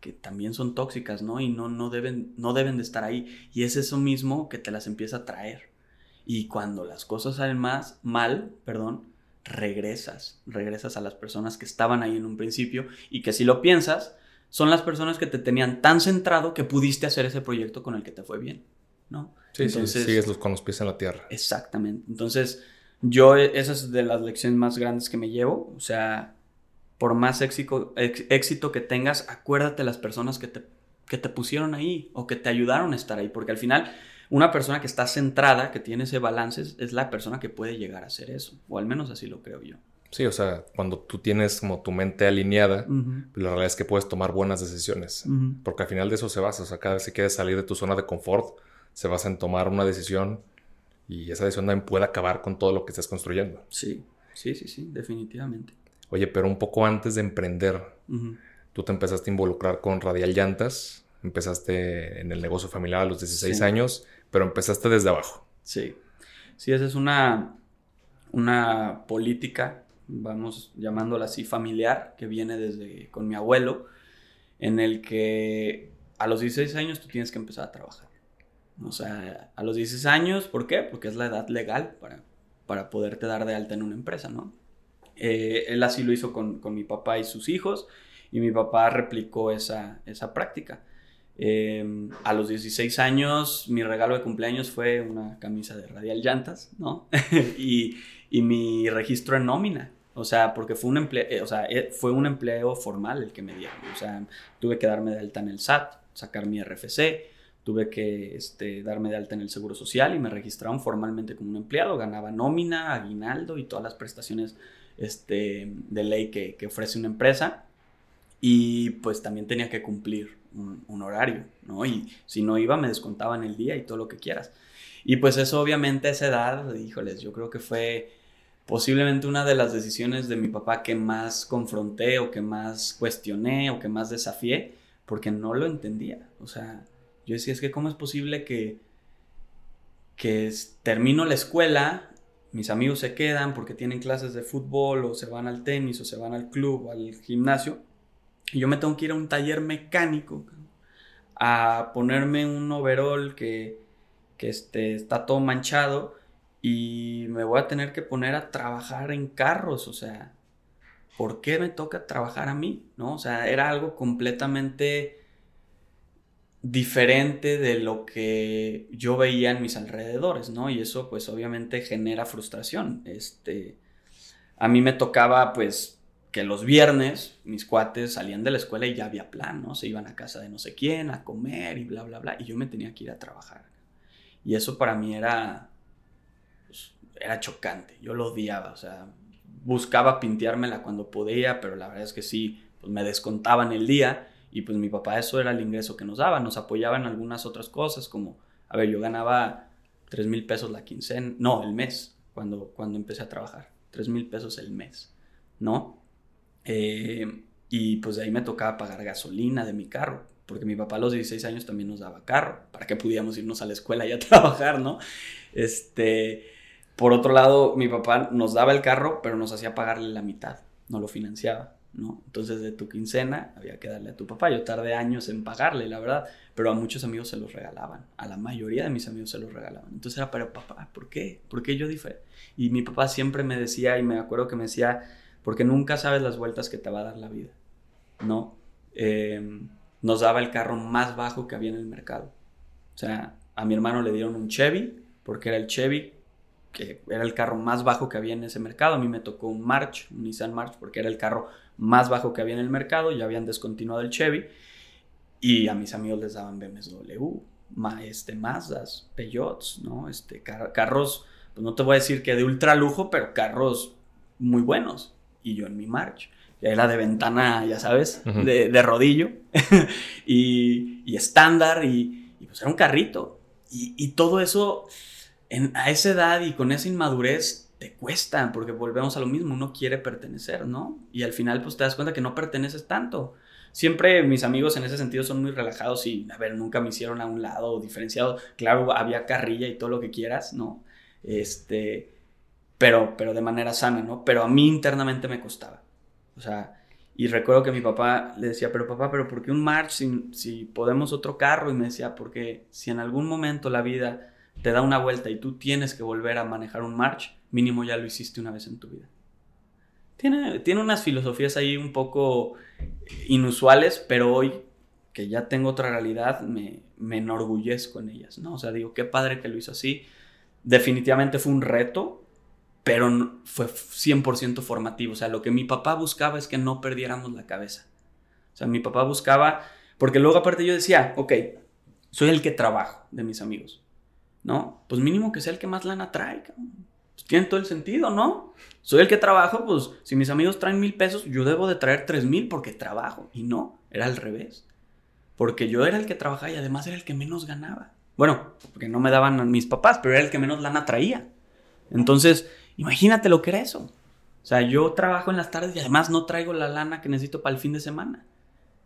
que también son tóxicas, ¿no? Y no, no, deben, no deben de estar ahí. Y es eso mismo que te las empieza a traer. Y cuando las cosas salen más mal, perdón, regresas, regresas a las personas que estaban ahí en un principio y que si lo piensas, son las personas que te tenían tan centrado que pudiste hacer ese proyecto con el que te fue bien, ¿no? Sí, Entonces, sí, sigues con los pies en la tierra. Exactamente. Entonces, yo, esa es de las lecciones más grandes que me llevo. O sea, por más éxito, éxito que tengas, acuérdate las personas que te, que te pusieron ahí o que te ayudaron a estar ahí. Porque al final, una persona que está centrada, que tiene ese balance, es la persona que puede llegar a hacer eso. O al menos así lo creo yo. Sí, o sea, cuando tú tienes como tu mente alineada, la realidad es que puedes tomar buenas decisiones. Porque al final de eso se basa. O sea, cada vez que quieres salir de tu zona de confort, se basa en tomar una decisión y esa decisión también puede acabar con todo lo que estás construyendo. Sí. Sí, sí, sí, definitivamente. Oye, pero un poco antes de emprender, tú te empezaste a involucrar con Radial Llantas, empezaste en el negocio familiar a los 16 años, pero empezaste desde abajo. Sí, sí, esa es una, una política, vamos llamándola así, familiar, que viene desde con mi abuelo, en el que a los 16 años tú tienes que empezar a trabajar. O sea, a los 16 años, ¿por qué? Porque es la edad legal para, para poderte dar de alta en una empresa, ¿no? Eh, él así lo hizo con, mi papá y sus hijos y mi papá replicó esa, esa práctica. Em, a los 16 años mi regalo de cumpleaños fue una camisa de Radial Llantas, ¿no? y, mi registro en nómina. O sea, porque fue un, empleo, eh, o sea, eh, fue un empleo formal el que me dieron. O sea, tuve que darme de alta en el SAT, sacar mi RFC, tuve que este, darme de alta en el Seguro Social y me registraron formalmente como un empleado. Ganaba nómina, aguinaldo y todas las prestaciones este, de ley que, ofrece una empresa. Y pues también tenía que cumplir un, horario, ¿no? Y si no iba, me descontaban el día y todo lo que quieras. Y pues eso obviamente a esa edad, híjoles, yo creo que fue posiblemente una de las decisiones de mi papá que más confronté o que más cuestioné o que más desafié, porque no lo entendía. O sea, yo decía, es que cómo es posible que, que termino la escuela mis amigos se quedan porque tienen clases de fútbol o se van al tenis o se van al club o al gimnasio. Yo me tengo que ir a un taller mecánico a ponerme un overall que, que este, está todo manchado y me voy a tener que poner a trabajar en carros. O sea, ¿por qué me toca trabajar a mí? ¿No? O sea, era algo completamente diferente de lo que yo veía en mis alrededores, ¿no? Y eso pues obviamente genera frustración. Este, a mí me tocaba pues que los viernes mis cuates salían de la escuela y ya había plan, ¿no? Se iban a casa de no sé quién, a comer y bla, bla, bla, y yo me tenía que ir a trabajar. Y eso para mí era, pues, era chocante, yo lo odiaba, o sea, buscaba pinteármela cuando podía, pero la verdad es que sí, pues me descontaban el día y pues mi papá eso era el ingreso que nos daba, nos apoyaba en algunas otras cosas, como, a ver, yo ganaba 3 mil pesos la quincena, no, el mes, cuando, cuando empecé a trabajar, 3 mil pesos el mes, ¿no? Eh, y pues de ahí me tocaba pagar gasolina de mi carro, porque mi papá a los 16 años también nos daba carro, para que pudiéramos irnos a la escuela y a trabajar, ¿no? Este, por otro lado, mi papá nos daba el carro, pero nos hacía pagarle la mitad, no lo financiaba. ¿no? Entonces de tu quincena había que darle a tu papá. Yo tardé años en pagarle, la verdad, pero a muchos amigos se los regalaban, a la mayoría de mis amigos se los regalaban. Entonces era, pero papá, ¿por qué? ¿Por qué yo dije? Y mi papá siempre me decía, y me acuerdo que me decía, porque nunca sabes las vueltas que te va a dar la vida, ¿no? Em, nos daba el carro más bajo que había en el mercado. O sea, a mi hermano le dieron un Chevy, porque era el Chevy que era el carro más bajo que había en ese mercado. A mí me tocó un March, un Nissan March, porque era el carro más bajo que había en el mercado, ya habían descontinuado el Chevy y a mis amigos les daban BMW, este, Mazdas, Peyots, ¿no? Este, carros, pues no te voy a decir que de ultra lujo, pero carros muy buenos. Y yo en mi March, ya era de ventana, ya sabes, de, rodillo y, estándar y, pues era un carrito. Y, todo eso en, a esa edad y con esa inmadurez te cuesta, porque volvemos a lo mismo, uno quiere pertenecer, ¿no? Y al final pues te das cuenta que no perteneces tanto. Siempre mis amigos en ese sentido son muy relajados y, a ver, nunca me hicieron a un lado diferenciado. Claro, había carrilla y todo lo que quieras, ¿no? Este, pero, pero de manera sana, ¿no? Pero a mí internamente me costaba. O sea, y recuerdo que mi papá le decía, pero papá, pero ¿por qué un March si, si podemos otro carro? Y me decía, porque si en algún momento la vida te da una vuelta y tú tienes que volver a manejar un March, mínimo ya lo hiciste una vez en tu vida. Tiene, tiene unas filosofías ahí un poco inusuales, pero hoy que ya tengo otra realidad, me, me enorgullezco en ellas, ¿no? O sea, digo, qué padre que lo hizo así. Definitivamente fue un reto, pero fue 100% formativo. O sea, lo que mi papá buscaba es que no perdiéramos la cabeza. O sea, mi papá buscaba, porque luego aparte yo decía, ok, soy el que trabajo de mis amigos, ¿no? Pues mínimo que sea el que más lana trae, pues, tiene todo el sentido, ¿no? Soy el que trabajo, pues si mis amigos traen mil pesos, yo debo de traer tres mil porque trabajo. Y no, era al revés. Porque yo era el que trabajaba y además era el que menos ganaba. Bueno, porque no me daban mis papás, pero era el que menos lana traía. Entonces, imagínate lo que era eso. O sea, yo trabajo en las tardes y además no traigo la lana que necesito para el fin de semana.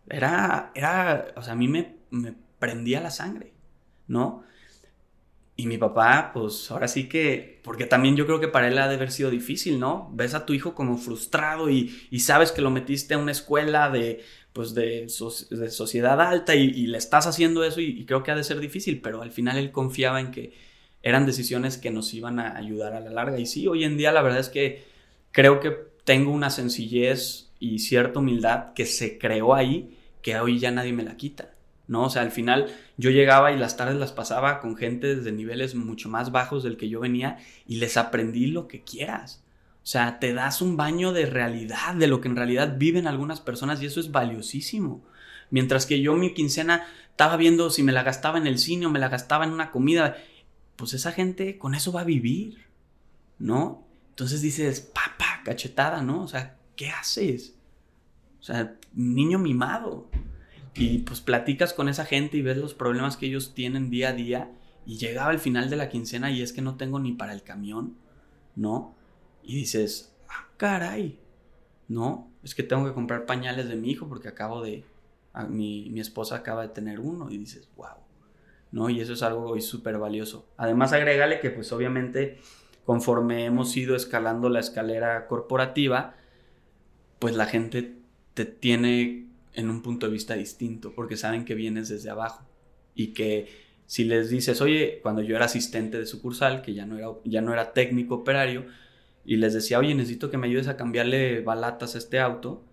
Era, era, o sea, a mí me, me prendía la sangre, ¿no? Y mi papá, pues ahora sí que, porque también yo creo que para él ha de haber sido difícil, ¿no? Ves a tu hijo como frustrado y, y sabes que lo metiste a una escuela de, pues de, de sociedad alta y, le estás haciendo eso y, creo que ha de ser difícil, pero al final él confiaba en que eran decisiones que nos iban a ayudar a la larga. Y sí, hoy en día la verdad es que creo que tengo una sencillez y cierta humildad que se creó ahí que hoy ya nadie me la quita. ¿no? O sea, al final yo llegaba y las tardes las pasaba con gente de niveles mucho más bajos del que yo venía y les aprendí lo que quieras. O sea, te das un baño de realidad, de lo que en realidad viven algunas personas y eso es valiosísimo. Mientras que yo mi quincena estaba viendo si me la gastaba en el cine o me la gastaba en una comida, pues esa gente con eso va a vivir, ¿no? Entonces dices, papá, cachetada, ¿no? O sea, ¿qué haces? O sea, niño mimado. Y pues platicas con esa gente y ves los problemas que ellos tienen día a día. Y llegaba el final de la quincena y es que no tengo ni para el camión, ¿no? Y dices, ah, caray, ¿no? Es que tengo que comprar pañales de mi hijo porque acabo de, mi, mi, esposa acaba de tener uno y dices, wow, Y eso es algo hoy súper valioso. Además, agrégale que pues obviamente conforme hemos ido escalando la escalera corporativa, pues la gente te tiene en un punto de vista distinto, porque saben que vienes desde abajo y que si les dices, oye, cuando yo era asistente de sucursal, que ya no era, ya no era técnico operario, y les decía, oye, necesito que me ayudes a cambiarle balatas a este auto,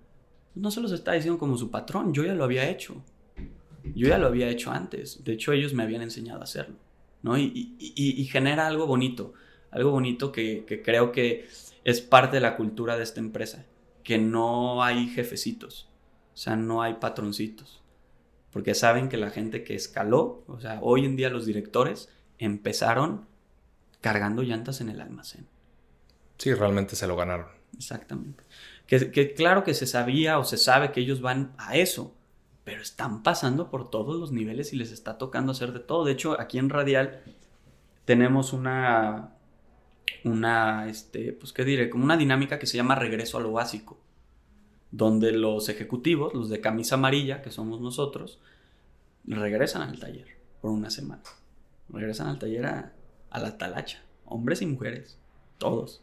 pues no se los está diciendo como su patrón, yo ya lo había hecho. Yo ya lo había hecho antes. De hecho, ellos me habían enseñado a hacerlo. ¿no? Y, y, genera algo bonito. Algo bonito que, que, creo que es parte de la cultura de esta empresa. Que no hay jefecitos. O sea, no hay patroncitos. Porque saben que la gente que escaló, o sea, hoy en día los directores empezaron cargando llantas en el almacén. Sí, realmente se lo ganaron. Exactamente. Que, claro que se sabía o se sabe que ellos van a eso, pero están pasando por todos los niveles y les está tocando hacer de todo. De hecho, aquí en Radial tenemos una, una, este, pues qué diré, como una dinámica que se llama regreso a lo básico, donde los ejecutivos, los de camisa amarilla, que somos nosotros, regresan al taller por una semana. Regresan al taller a, a la talacha, hombres y mujeres, todos.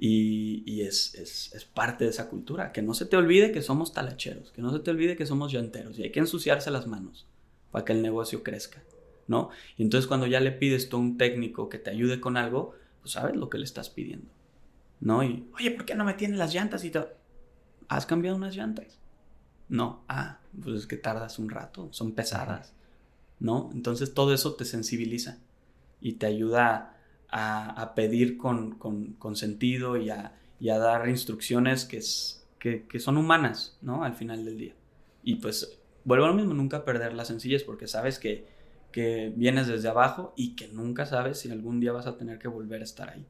Y, es, parte de esa cultura. Que no se te olvide que somos talacheros, que no se te olvide que somos llanteros y hay que ensuciarse las manos para que el negocio crezca, ¿no? Y entonces cuando ya le pides tú a un técnico que te ayude con algo, pues sabes lo que le estás pidiendo, ¿no? Y, oye, ¿por qué no me tiene las llantas y todo? ¿Has cambiado unas llantas? No, ah, pues es que tardas un rato, son pesadas, ¿no? Entonces todo eso te sensibiliza y te ayuda a a, pedir con, con, sentido y a, dar instrucciones que, es, que, son humanas, ¿no? Al final del día. Y pues vuelvo a lo mismo, nunca perder la sencillez porque sabes que, que vienes desde abajo y que nunca sabes si algún día vas a tener que volver a estar ahí.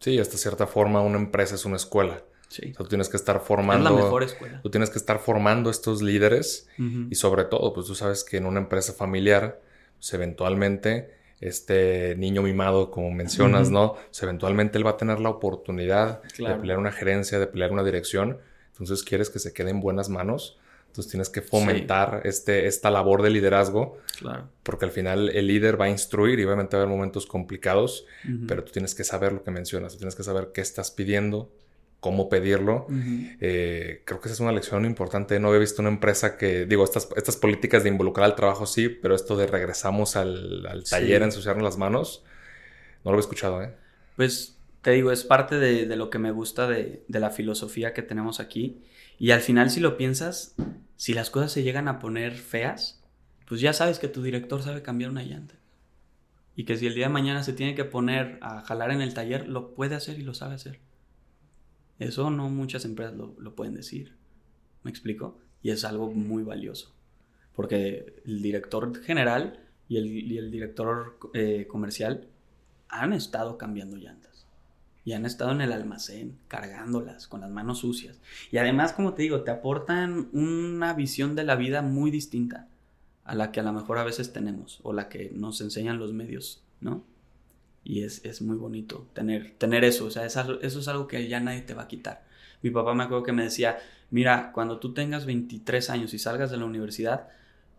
Sí, hasta cierta forma una empresa es una escuela. Sí. tú tienes que estar formando. Es la mejor escuela. Tú tienes que estar formando estos líderes y sobre todo, pues tú sabes que en una empresa familiar, pues eventualmente este niño mimado, como mencionas, ¿no? eventualmente él va a tener la oportunidad de pelear una gerencia, de pelear una dirección. Entonces quieres que se quede en buenas manos. Entonces tienes que fomentar este, esta labor de liderazgo. Claro. Porque al final el líder va a instruir y obviamente va a haber momentos complicados, pero tú tienes que saber lo que mencionas, tú tienes que saber qué estás pidiendo, cómo pedirlo. Eh, creo que esa es una lección importante. No había visto una empresa que, digo, estas, estas políticas de involucrar al trabajo sí, pero esto de regresamos al, taller a ensuciarnos las manos, no lo había escuchado, ¿eh? Pues te digo, es parte de, lo que me gusta de, de, la filosofía que tenemos aquí. Y al final, si lo piensas, si las cosas se llegan a poner feas, pues ya sabes que tu director sabe cambiar una llanta. Y que si el día de mañana se tiene que poner a jalar en el taller, lo puede hacer y lo sabe hacer. Eso no muchas empresas lo, pueden decir. ¿Me explico? Y es algo muy valioso. Porque el director general y el, director eh, comercial han estado cambiando llantas. Y han estado en el almacén, cargándolas con las manos sucias. Y además, como te digo, te aportan una visión de la vida muy distinta a la que a lo mejor a veces tenemos o la que nos enseñan los medios, ¿no? Y es, es muy bonito tener, tener eso, o sea, eso es algo que ya nadie te va a quitar. Mi papá me acuerdo que me decía, mira, cuando tú tengas 23 años y salgas de la universidad,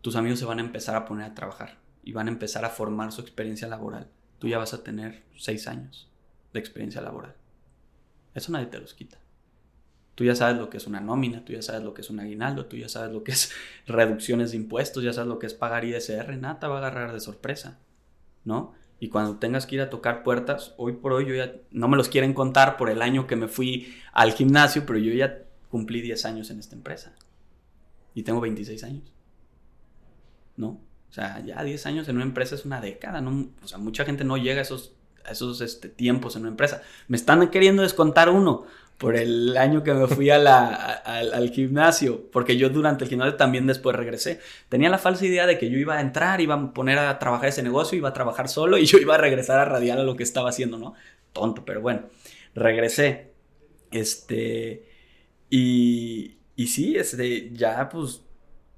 tus amigos se van a empezar a poner a trabajar y van a empezar a formar su experiencia laboral. Tú ya vas a tener 6 años de experiencia laboral. Eso nadie te los quita. Tú ya sabes lo que es una nómina, tú ya sabes lo que es un aguinaldo, tú ya sabes lo que es reducciones de impuestos, ya sabes lo que es pagar ISR, nada te va a agarrar de sorpresa, ¿no? Y cuando tengas que ir a tocar puertas, hoy por hoy yo ya no me los quieren contar por el año que me fui al gimnasio, pero yo ya cumplí 10 años en esta empresa. Y tengo 26 años. ¿No? O sea, ya 10 años en una empresa es una década, ¿no? O sea, mucha gente no llega a esos, esos este, tiempos en una empresa. Me están queriendo descontar uno por el año que me fui al, gimnasio, porque yo durante el gimnasio también después regresé. Tenía la falsa idea de que yo iba a entrar, iba a poner a trabajar ese negocio, iba a trabajar solo y yo iba a regresar a radiar a lo que estaba haciendo, ¿no? Tonto, pero bueno, regresé. Este, y, y sí, este, ya pues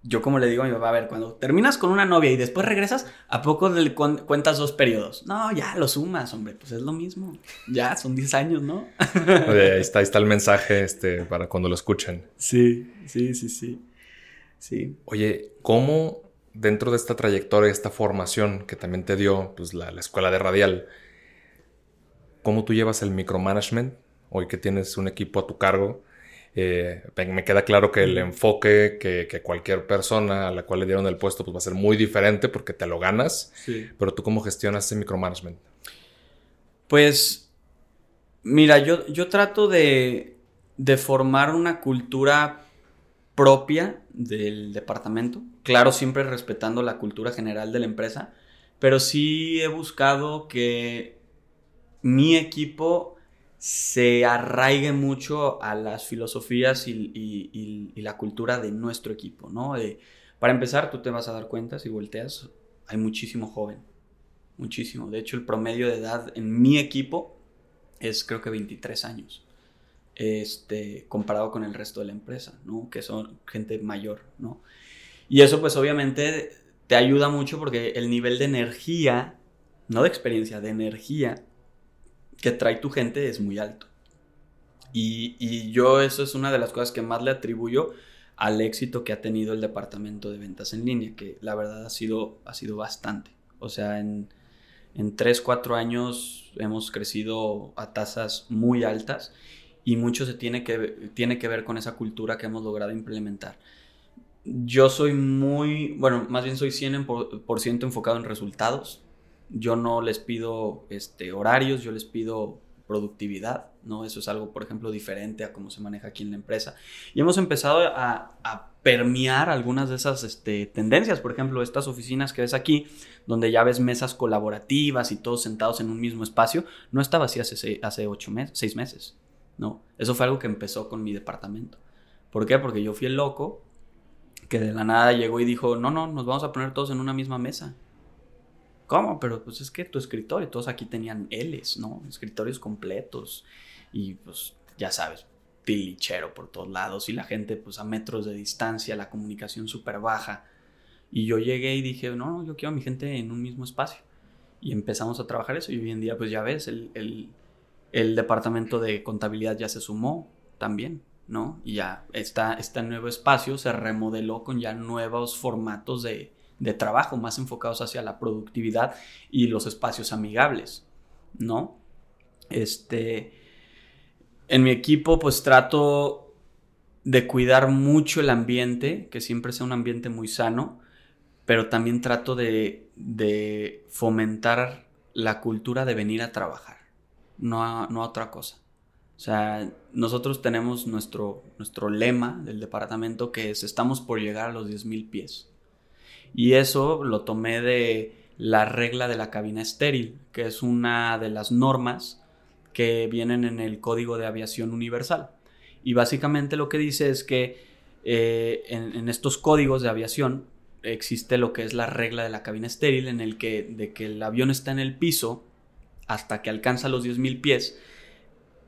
yo como le digo a mi papá, a ver, cuando terminas con una novia y después regresas, ¿a poco le cuentas dos periodos? No, ya lo sumas, hombre, pues es lo mismo. Ya, son 10 años, ¿no? ahí está, ahí está el mensaje este, para cuando lo escuchen. Sí, sí, sí, sí. Sí. Oye, ¿cómo dentro de esta trayectoria, esta formación que también te dio pues, la, la escuela de radial, cómo tú llevas el micromanagement? Hoy que tienes un equipo a tu cargo, eh, me queda claro que el enfoque que, cualquier persona a la cual le dieron el puesto pues va a ser muy diferente porque te lo ganas. Pero tú cómo gestionas ese micromanagement? Pues, mira, yo, yo trato de, de formar una cultura propia del departamento. Claro, siempre respetando la cultura general de la empresa. Pero sí he buscado que mi equipo se arraigue mucho a las filosofías y, la cultura de nuestro equipo, ¿no? para empezar, tú te vas a dar cuenta, si volteas, hay muchísimo joven, muchísimo. De hecho, el promedio de edad en mi equipo es creo que 23 años, este, comparado con el resto de la empresa, ¿no? Que son gente mayor, ¿no? Y eso pues obviamente te ayuda mucho porque el nivel de energía, no de experiencia, de energía, que trae tu gente es muy alto. Y, yo eso es una de las cosas que más le atribuyo al éxito que ha tenido el departamento de ventas en línea, que la verdad ha sido, ha sido bastante. O sea, en, en 3, 4 años hemos crecido a tasas muy altas y mucho se tiene que, tiene que ver con esa cultura que hemos logrado implementar. Yo soy muy, bueno, más bien soy 100% enfocado en resultados. Yo no les pido este, horarios, yo les pido productividad, ¿no? Eso es algo, por ejemplo, diferente a cómo se maneja aquí en la empresa. Y hemos empezado a, permear algunas de esas este, tendencias, por ejemplo, estas oficinas que ves aquí, donde ya ves mesas colaborativas y todos sentados en un mismo espacio, no estaba así hace, hace ocho meses, seis meses, ¿no? Eso fue algo que empezó con mi departamento. ¿Por qué? Porque yo fui el loco que de la nada llegó y dijo, no, no, nos vamos a poner todos en una misma mesa. ¿Cómo? Pero pues es que tu escritorio, todos aquí tenían L's, ¿no? Escritorios completos. Y pues ya sabes, tilichero por todos lados. Y la gente pues a metros de distancia, la comunicación súper baja. Y yo llegué y dije, no, yo quiero a mi gente en un mismo espacio. Y empezamos a trabajar eso. Y hoy en día pues ya ves, el, el, el departamento de contabilidad ya se sumó también. ¿no? Y ya está, este nuevo espacio se remodeló con ya nuevos formatos de, de trabajo más enfocados hacia la productividad y los espacios amigables, ¿no? Este, en mi equipo pues trato de cuidar mucho el ambiente, que siempre sea un ambiente muy sano, pero también trato de, de fomentar la cultura de venir a trabajar, no a, no otra cosa. O sea, nosotros tenemos nuestro, nuestro lema del departamento que es estamos por llegar a los 10.000 pies. Y eso lo tomé de la regla de la cabina estéril, que es una de las normas que vienen en el Código de Aviación Universal. Y básicamente lo que dice es que eh, en, estos códigos de aviación existe lo que es la regla de la cabina estéril, en el que de que el avión está en el piso hasta que alcanza los 10.000 pies,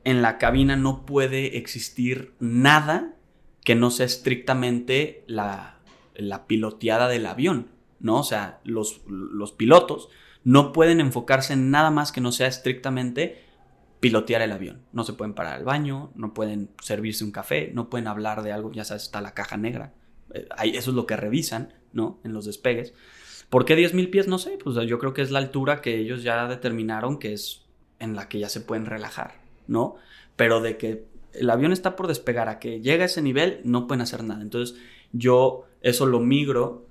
en la cabina no puede existir nada que no sea estrictamente la, la piloteada del avión, ¿no? O sea, los, los pilotos no pueden enfocarse en nada más que no sea estrictamente pilotear el avión. No se pueden parar al baño, no pueden servirse un café, no pueden hablar de algo, ya sabes, está la caja negra. Eh, eso es lo que revisan, ¿no? En los despegues. ¿Por qué 10.000 pies? No sé, pues yo creo que es la altura que ellos ya determinaron que es en la que ya se pueden relajar, ¿no? Pero de que el avión está por despegar a que llegue a ese nivel, no pueden hacer nada. Entonces yo eso lo migro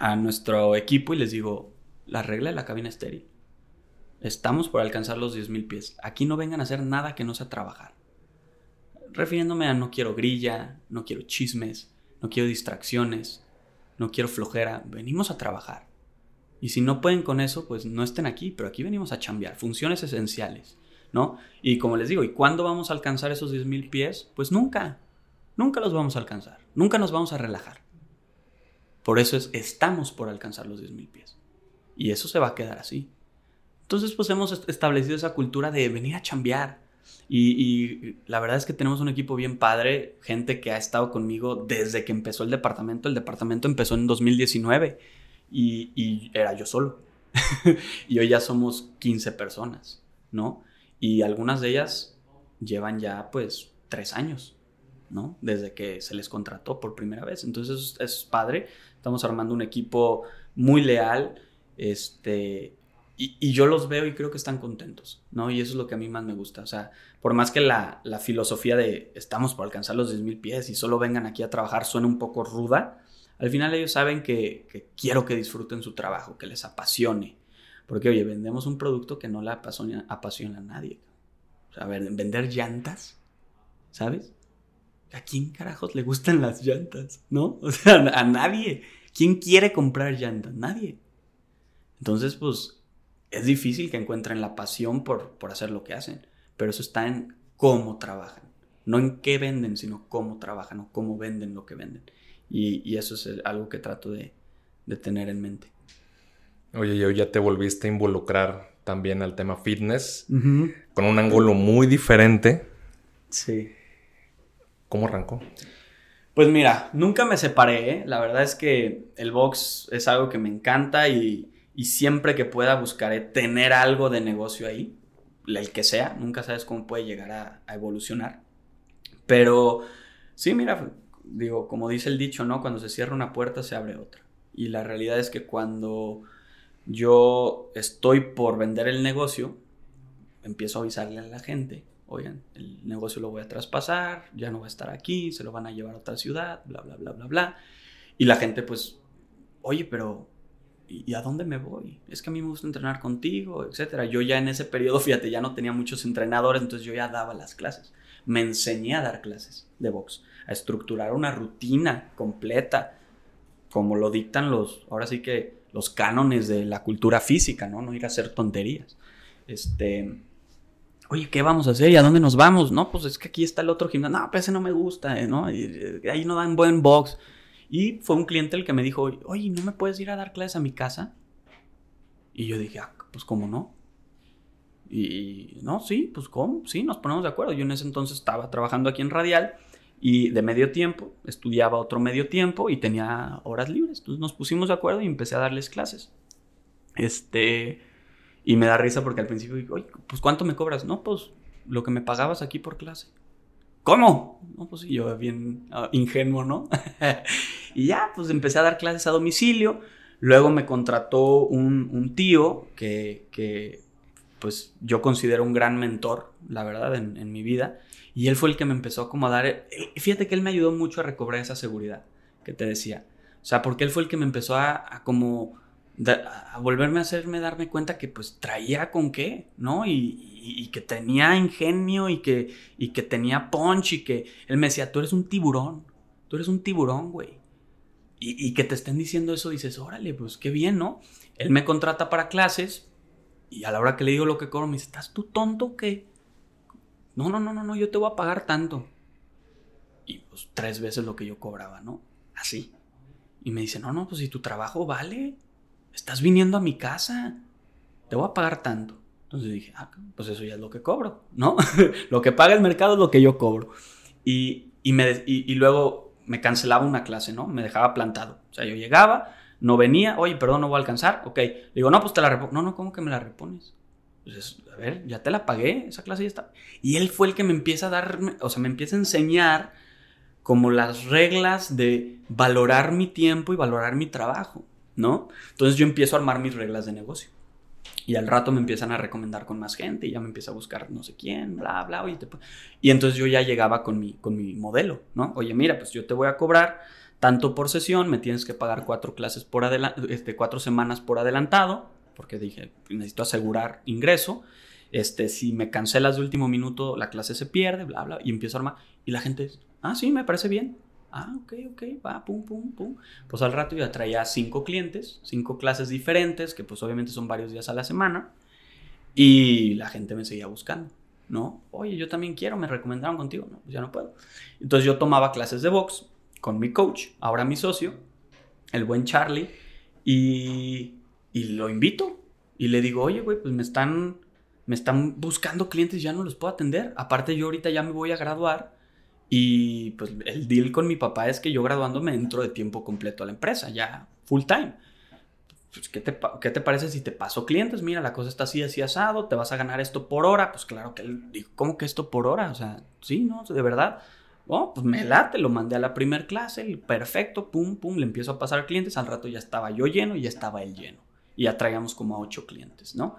a nuestro equipo y les digo, la regla de la cabina estéril. Estamos por alcanzar los 10.000 pies. Aquí no vengan a hacer nada que no sea trabajar. Refiriéndome a no quiero grilla, no quiero chismes, no quiero distracciones, no quiero flojera. Venimos a trabajar. Y si no pueden con eso, pues no estén aquí, pero aquí venimos a chambear. Funciones esenciales, ¿no? Y como les digo, ¿y cuándo vamos a alcanzar esos 10.000 pies? Pues nunca. Nunca los vamos a alcanzar. Nunca nos vamos a relajar. Por eso es, estamos por alcanzar los 10.000 pies. Y eso se va a quedar así. Entonces, pues hemos establecido esa cultura de venir a chambear. Y, la verdad es que tenemos un equipo bien padre, gente que ha estado conmigo desde que empezó el departamento. El departamento empezó en 2019 y, y era yo solo. y hoy ya somos 15 personas, ¿no? Y algunas de ellas llevan ya pues tres años, ¿no? Desde que se les contrató por primera vez. Entonces es, padre. Estamos armando un equipo muy leal. Este, y, yo los veo y creo que están contentos, ¿no? Y eso es lo que a mí más me gusta. O sea, por más que la, filosofía de estamos por alcanzar los 10.000 pies y solo vengan aquí a trabajar suene un poco ruda, al final ellos saben que, quiero que disfruten su trabajo, que les apasione. Porque, oye, vendemos un producto que no le apasiona, apasiona a nadie. O vender llantas, ¿sabes? ¿A quién carajos le gustan las llantas? ¿No? O sea, a nadie. ¿Quién quiere comprar llantas? Nadie. Entonces, pues, es difícil que encuentren la pasión por, por hacer lo que hacen. Pero eso está en cómo trabajan. No en qué venden, sino cómo trabajan o cómo venden lo que venden. Y, eso es algo que trato de, tener en mente. Oye, yo ya te volviste a involucrar también al tema fitness con un ángulo muy diferente. Sí. ¿Cómo arrancó? Pues mira, nunca me separé. ¿eh? La verdad es que el box es algo que me encanta y, siempre que pueda buscaré tener algo de negocio ahí, el que sea. Nunca sabes cómo puede llegar a, a evolucionar. Pero sí, mira, digo, como dice el dicho, ¿no? Cuando se cierra una puerta se abre otra. Y la realidad es que cuando yo estoy por vender el negocio, empiezo a avisarle a la gente, oigan, el negocio lo voy a traspasar, ya no va a estar aquí, se lo van a llevar a otra ciudad, bla, bla, bla, bla, bla. Y la gente pues, oye, pero ¿y a dónde me voy? Es que a mí me gusta entrenar contigo, etcétera. Yo ya en ese periodo, fíjate, ya no tenía muchos entrenadores, entonces yo ya daba las clases. Me enseñé a dar clases de box a estructurar una rutina completa, como lo dictan los, ahora sí que los cánones de la cultura física, ¿no? No ir a hacer tonterías. Este, oye, ¿qué vamos a hacer? ¿Y a dónde nos vamos? No, pues es que aquí está el otro gimnasio. No, pues ese no me gusta, ¿no? ahí no dan buen box. Y fue un cliente el que me dijo, oye, ¿no me puedes ir a dar clases a mi casa? Y yo dije, ah, pues cómo no. Y no, sí, pues cómo, sí, nos ponemos de acuerdo. Yo en ese entonces estaba trabajando aquí en Radial y de medio tiempo, estudiaba otro medio tiempo y tenía horas libres. Entonces nos pusimos de acuerdo y empecé a darles clases. Este, y me da risa porque al principio digo, oye, pues ¿cuánto me cobras? No, pues lo que me pagabas aquí por clase. ¿Cómo? No, pues yo bien ah, ingenuo, ¿no? y ya, pues empecé a dar clases a domicilio. Luego me contrató un, tío que, que, pues yo considero un gran mentor, la verdad, en, en mi vida y él fue el que me empezó como a dar, eh, fíjate que él me ayudó mucho a recobrar esa seguridad que te decía. O sea, porque él fue el que me empezó a, como a volverme a hacerme darme cuenta que pues traía con qué, ¿no? Y, que tenía ingenio y que, y que tenía punch y que él me decía, tú eres un tiburón, tú eres un tiburón, güey. Y, y que te estén diciendo eso, dices, órale, pues qué bien, ¿no? Él me contrata para clases y a la hora que le digo lo que cobro, me dice, ¿estás tú tonto o qué? No, no, no, no, no, yo te voy a pagar tanto. Y pues tres veces lo que yo cobraba, ¿no? Así. Y me dice, no, no, pues si tu trabajo vale, estás viniendo a mi casa, te voy a pagar tanto. Entonces dije, ah, pues eso ya es lo que cobro, ¿no? lo que paga el mercado es lo que yo cobro. Y, y, luego me cancelaba una clase, ¿no? Me dejaba plantado. O sea, yo llegaba, no venía, oye, perdón, no voy a alcanzar, ok. Le digo, no, pues te la repongo. No, no, ¿cómo que me la repones? Pues a ver, ya te la pagué, esa clase ya está. Y él fue el que me empieza a dar, o sea, me empieza a enseñar como las reglas de valorar mi tiempo y valorar mi trabajo, ¿no? Entonces yo empiezo a armar mis reglas de negocio. Y al rato me empiezan a recomendar con más gente y ya me empieza a buscar no sé quién, bla, bla. Oye, Y entonces yo ya llegaba con mi, con mi modelo, ¿no? Oye, mira, pues yo te voy a cobrar tanto por sesión, me tienes que pagar cuatro clases por este, cuatro semanas por adelantado, porque dije, necesito asegurar ingreso. Este, si me cancelas de último minuto, la clase se pierde, bla, bla, y empiezo a armar. Y la gente ah, sí, me parece bien. Ah, ok, ok, va, pum, pum, pum. Pues al rato ya traía cinco clientes, cinco clases diferentes, que pues obviamente son varios días a la semana. Y la gente me seguía buscando, ¿no? Oye, yo también quiero, me recomendaron contigo. No, pues ya no puedo. Entonces yo tomaba clases de box con mi coach, ahora mi socio, el buen Charlie, y, y lo invito. Y le digo, oye, güey, pues me están, me están buscando clientes, ya no los puedo atender. Aparte yo ahorita ya me voy a graduar y pues el deal con mi papá es que yo graduándome entro de tiempo completo a la empresa, ya full time. Pues, ¿qué, te, ¿qué, te, parece si te paso clientes? Mira, la cosa está así, así asado, te vas a ganar esto por hora. Pues claro que él dijo, ¿cómo que esto por hora? O sea, sí, ¿no? De verdad. Oh, pues me late, lo mandé a la primer clase, perfecto, pum, pum, le empiezo a pasar clientes. Al rato ya estaba yo lleno y ya estaba él lleno. Y ya traíamos como a ocho clientes, ¿no?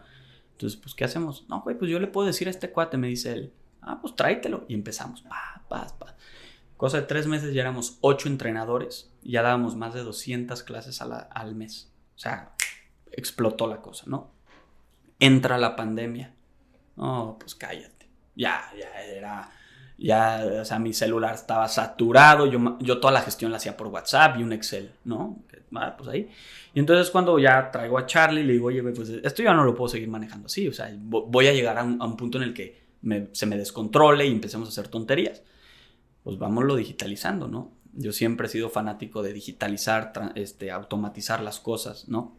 Entonces, pues, ¿qué hacemos? No, güey, pues yo le puedo decir a este cuate, me dice él, ah, pues tráetelo. Y empezamos, pa, pa, pa. Cosa de tres meses ya éramos ocho entrenadores y ya dábamos más de 200 clases al mes. O sea, explotó la cosa, ¿no? Entra la pandemia. No, pues cállate. Ya, ya era. Ya, o sea, mi celular estaba saturado. Yo, yo toda la gestión la hacía por WhatsApp y un Excel, ¿no? Ah, pues ahí. Y entonces cuando ya traigo a Charlie, le digo, oye, pues esto ya no lo puedo seguir manejando así. O sea, voy a llegar a un, punto en el que se me descontrole y empecemos a hacer tonterías pues vámonos digitalizando, ¿no? Yo siempre he sido fanático de digitalizar, este, automatizar las cosas, ¿no?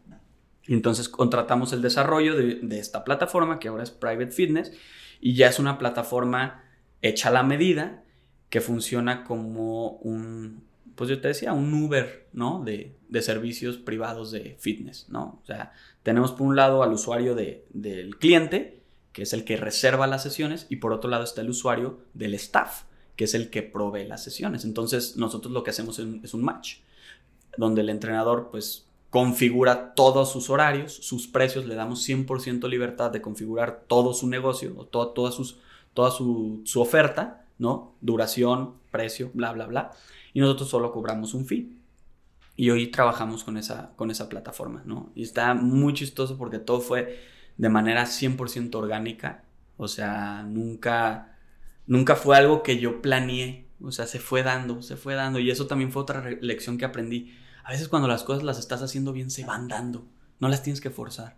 entonces contratamos el desarrollo de, esta plataforma, que ahora es Private Fitness, y ya es una plataforma hecha a la medida que funciona como un, pues yo te decía, un Uber, ¿no? De, servicios privados de fitness, ¿no? O sea, tenemos por un lado al usuario del cliente, que es el que reserva las sesiones, y por otro lado está el usuario del staff, que es el que provee las sesiones. Entonces nosotros lo que hacemos es un match, donde el entrenador pues configura todos sus horarios, sus precios, le damos 100% libertad de configurar todo su negocio o toda, sus, toda su, oferta, ¿no? Duración, precio, bla, bla, bla. Y nosotros solo cobramos un fee. Y hoy trabajamos con esa, con esa plataforma, ¿no? Y está muy chistoso porque todo fue de manera 100% orgánica. O sea, nunca nunca fue algo que yo planeé, o sea, se fue dando, se fue dando y eso también fue otra lección que aprendí. A veces cuando las cosas las estás haciendo bien se van dando, no las tienes que forzar.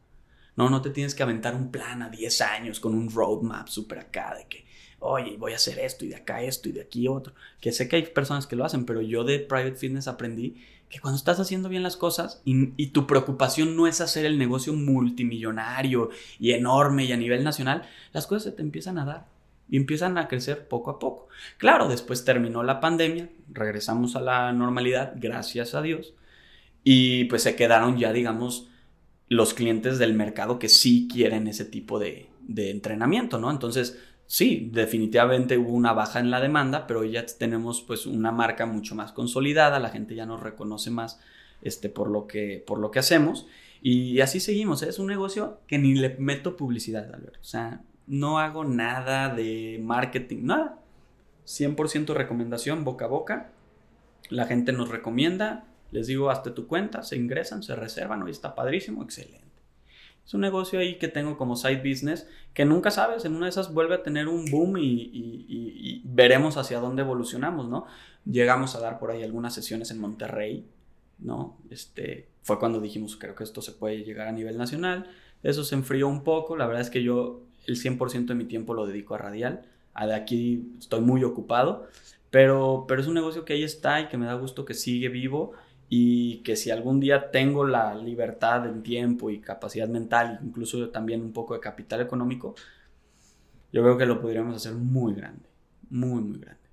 No, no te tienes que aventar un plan a 10 años con un roadmap súper acá de que, oye, voy a hacer esto y de acá esto y de aquí otro. Que sé que hay personas que lo hacen, pero yo de Private Fitness aprendí que cuando estás haciendo bien las cosas y, tu preocupación no es hacer el negocio multimillonario y enorme y a nivel nacional, las cosas se te empiezan a dar y empiezan a crecer poco a poco. Claro, después terminó la pandemia, regresamos a la normalidad, gracias a Dios, y pues se quedaron ya, digamos, los clientes del mercado que sí quieren ese tipo de, entrenamiento, ¿no? Entonces, sí, definitivamente hubo una baja en la demanda, pero ya tenemos pues una marca mucho más consolidada, la gente ya nos reconoce más este, por, lo que, por lo que hacemos. Y así seguimos, ¿eh? es un negocio que ni le meto publicidad, Alberto. O sea, no hago nada de marketing, nada. 100% recomendación boca a boca. La gente nos recomienda, les digo, hasta tu cuenta, se ingresan, se reservan, hoy está padrísimo, excelente. Es un negocio ahí que tengo como side business que nunca sabes, en una de esas vuelve a tener un boom y, veremos hacia dónde evolucionamos, ¿no? Llegamos a dar por ahí algunas sesiones en Monterrey, ¿no? Este, fue cuando dijimos, creo que esto se puede llegar a nivel nacional. Eso se enfrió un poco, la verdad es que yo el 100% de mi tiempo lo dedico a radial. A de aquí estoy muy ocupado, pero, pero es un negocio que ahí está y que me da gusto que sigue vivo y que si algún día tengo la libertad en tiempo y capacidad mental, incluso también un poco de capital económico, yo creo que lo podríamos hacer muy grande, muy, muy grande.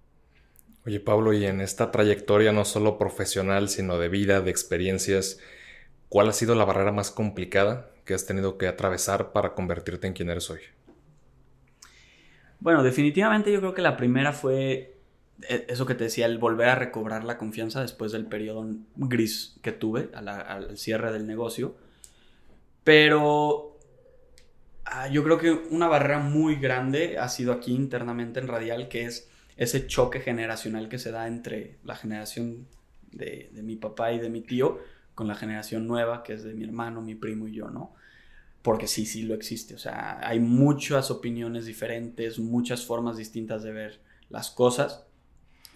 Oye Pablo, y en esta trayectoria no solo profesional, sino de vida, de experiencias, ¿cuál ha sido la barrera más complicada que has tenido que atravesar para convertirte en quien eres hoy? Bueno, definitivamente yo creo que la primera fue eso que te decía, el volver a recobrar la confianza después del periodo gris que tuve al cierre del negocio. Pero ah, yo creo que una barrera muy grande ha sido aquí internamente en Radial, que es ese choque generacional que se da entre la generación de, de mi papá y de mi tío con la generación nueva, que es de mi hermano, mi primo y yo, ¿no? Porque sí, sí lo existe. O sea, hay muchas opiniones diferentes, muchas formas distintas de ver las cosas.